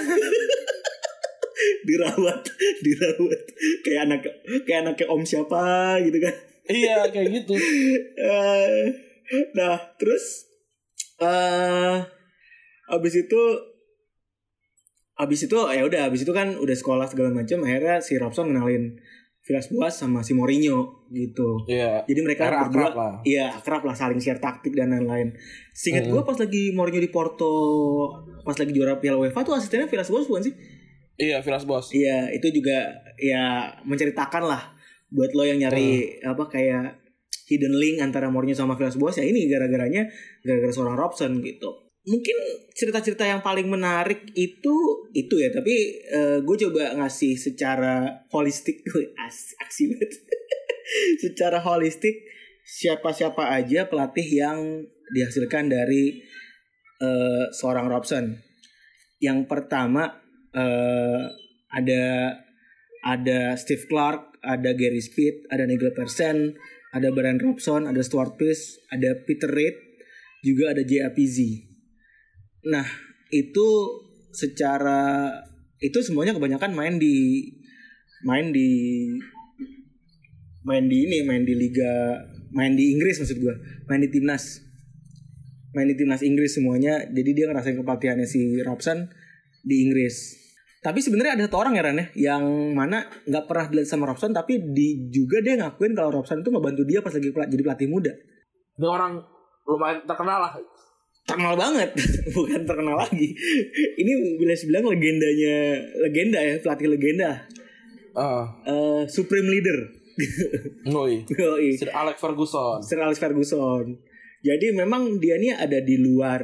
dirawat, dirawat kayak anak kayak anaknya om siapa gitu kan. iya kayak gitu Eh, nah terus eh abis itu abis itu ya udah abis itu kan udah sekolah segala macam akhirnya si Robson kenalin Villas Boas sama si Mourinho gitu Iya. jadi mereka Akhirnya berdua akrab lah. iya akrab lah saling share taktik dan lain-lain singkat Hmm. gue pas lagi Mourinho di Porto pas lagi juara Piala UEFA tuh asistennya Villas Boas bukan sih Iya, Villas Boas. Iya, itu juga ya menceritakan lah buat lo yang nyari Hmm. apa kayak hidden link antara Mourinho sama Villas Boas ya ini gara-garanya gara-gara seorang Robson gitu. Mungkin cerita-cerita yang paling menarik itu itu ya, tapi gue coba ngasih secara holistik As- aksi banget. secara holistik siapa-siapa aja pelatih yang dihasilkan dari eh, seorang Robson. Yang pertama eh, ada ada Steve Clark, ada Gary Speed, ada Nigel Pearson, ada Brian Robson, ada Stuart Pearce, ada Peter Reid, juga ada JAPZ. Nah, itu secara itu semuanya kebanyakan main di main di main di ini, main di liga, main di Inggris maksud gua, main di timnas. Main di timnas Inggris semuanya. Jadi dia ngerasain kepelatihannya si Robson di Inggris. Tapi sebenarnya ada satu orang ya Ran ya, yang mana nggak pernah dilihat sama Robson tapi di juga dia ngakuin kalau Robson itu ngebantu dia pas lagi pel- jadi pelatih muda. Ini orang lumayan terkenal lah. Terkenal banget, bukan terkenal lagi. Ini bila bilang legendanya, legenda ya, pelatih legenda. Ah, Eh, supreme leader. ngoi. Yoi. Sir Alex Ferguson. Sir Alex Ferguson. Jadi memang dia ini ada di luar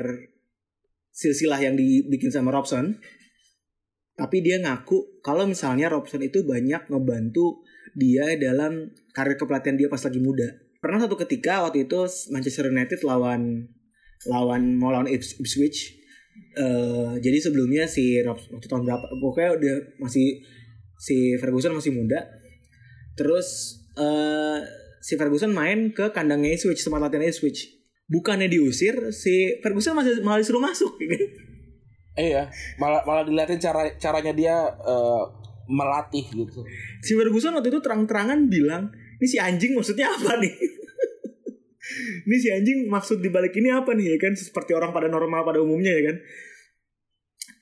silsilah yang dibikin sama Robson. Tapi dia ngaku kalau misalnya Robson itu banyak ngebantu dia dalam karir kepelatihan dia pas lagi muda. Pernah satu ketika waktu itu Manchester United lawan lawan mau lawan Ips- Ipswich. Eh, jadi sebelumnya si Robson waktu tahun berapa? Pokoknya udah masih si Ferguson masih muda. Terus eh si Ferguson main ke kandangnya Ipswich tempat latihan Ipswich. Bukannya diusir, si Ferguson masih malah disuruh masuk. kan? Iya, malah malah diliatin cara caranya dia eh, melatih gitu. Si Ferguson waktu itu terang-terangan bilang, ini si anjing maksudnya apa nih? ini si anjing maksud dibalik ini apa nih ya kan? Seperti orang pada normal pada umumnya ya kan?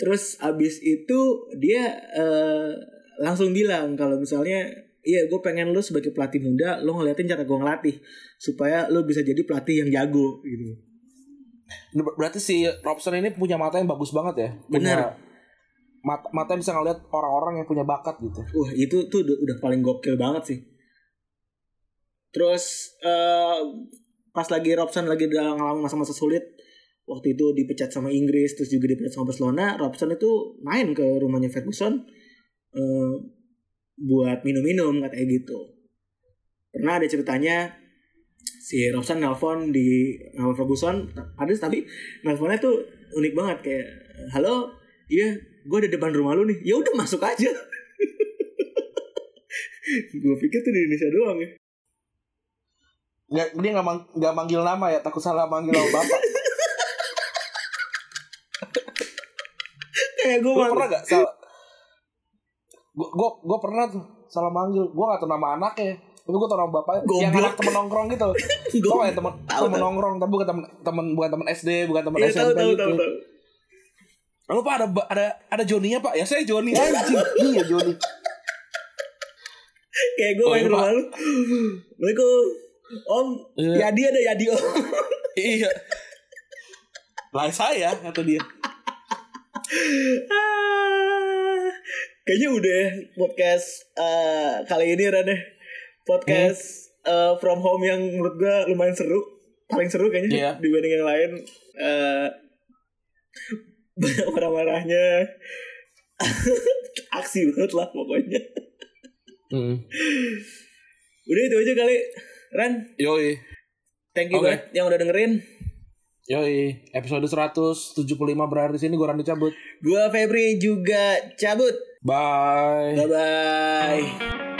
Terus abis itu dia eh, langsung bilang kalau misalnya Iya gue pengen lu sebagai pelatih muda Lu ngeliatin cara gue ngelatih Supaya lu bisa jadi pelatih yang jago gitu Berarti si Robson ini punya mata yang bagus banget ya. Bener. Mata, mata yang bisa ngeliat orang-orang yang punya bakat gitu. Wah itu tuh udah, udah paling gokil banget sih. Terus eh pas lagi Robson lagi udah ngalamin masa-masa sulit, waktu itu dipecat sama Inggris, terus juga dipecat sama Barcelona, Robson itu main ke rumahnya Ferguson eh buat minum-minum katanya gitu. Pernah ada ceritanya si Robson nelpon di nelpon Ferguson, ada tapi nelponnya tuh unik banget kayak halo, iya gue ada depan rumah lu nih, ya udah masuk aja. gue pikir tuh di Indonesia doang ya. Nggak, dia nggak mang, nggak manggil nama ya, takut salah manggil nama bapak. Kayak gue pernah gak salah? Gue gue gue pernah tuh salah manggil. Gue gak tau nama anaknya. Tapi gue tau nama bapaknya. Yang Goblok. anak temen nongkrong gitu. Tau gak ya temen, temen nongkrong. Tapi bukan temen, temen bukan temen SD, bukan temen tahu SMP tahu gitu. tahu tahu. Lalu pak ada ada ada Joninya pak? Ya saya Joni anjing. Iya Joni. Kayak gue Oh, main rumah lu. Assalamualaikum. Om, Iya. Yadi ada Yadi om. iya. Lah saya kata dia. Ah, Kayaknya udah ya podcast eh, kali ini Ran Podcast eh, from home yang menurut gue lumayan seru. Paling seru kayaknya Iya. dibanding yang lain. Eh, banyak marah-marahnya. Aksi banget lah pokoknya. Hmm. Udah itu aja kali. Ran, Yoi. thank you Oke. banget yang udah dengerin. Yoi. Episode 175 berakhir di sini. Gue Randy cabut. Gua Febri juga cabut. Bye. Bye bye.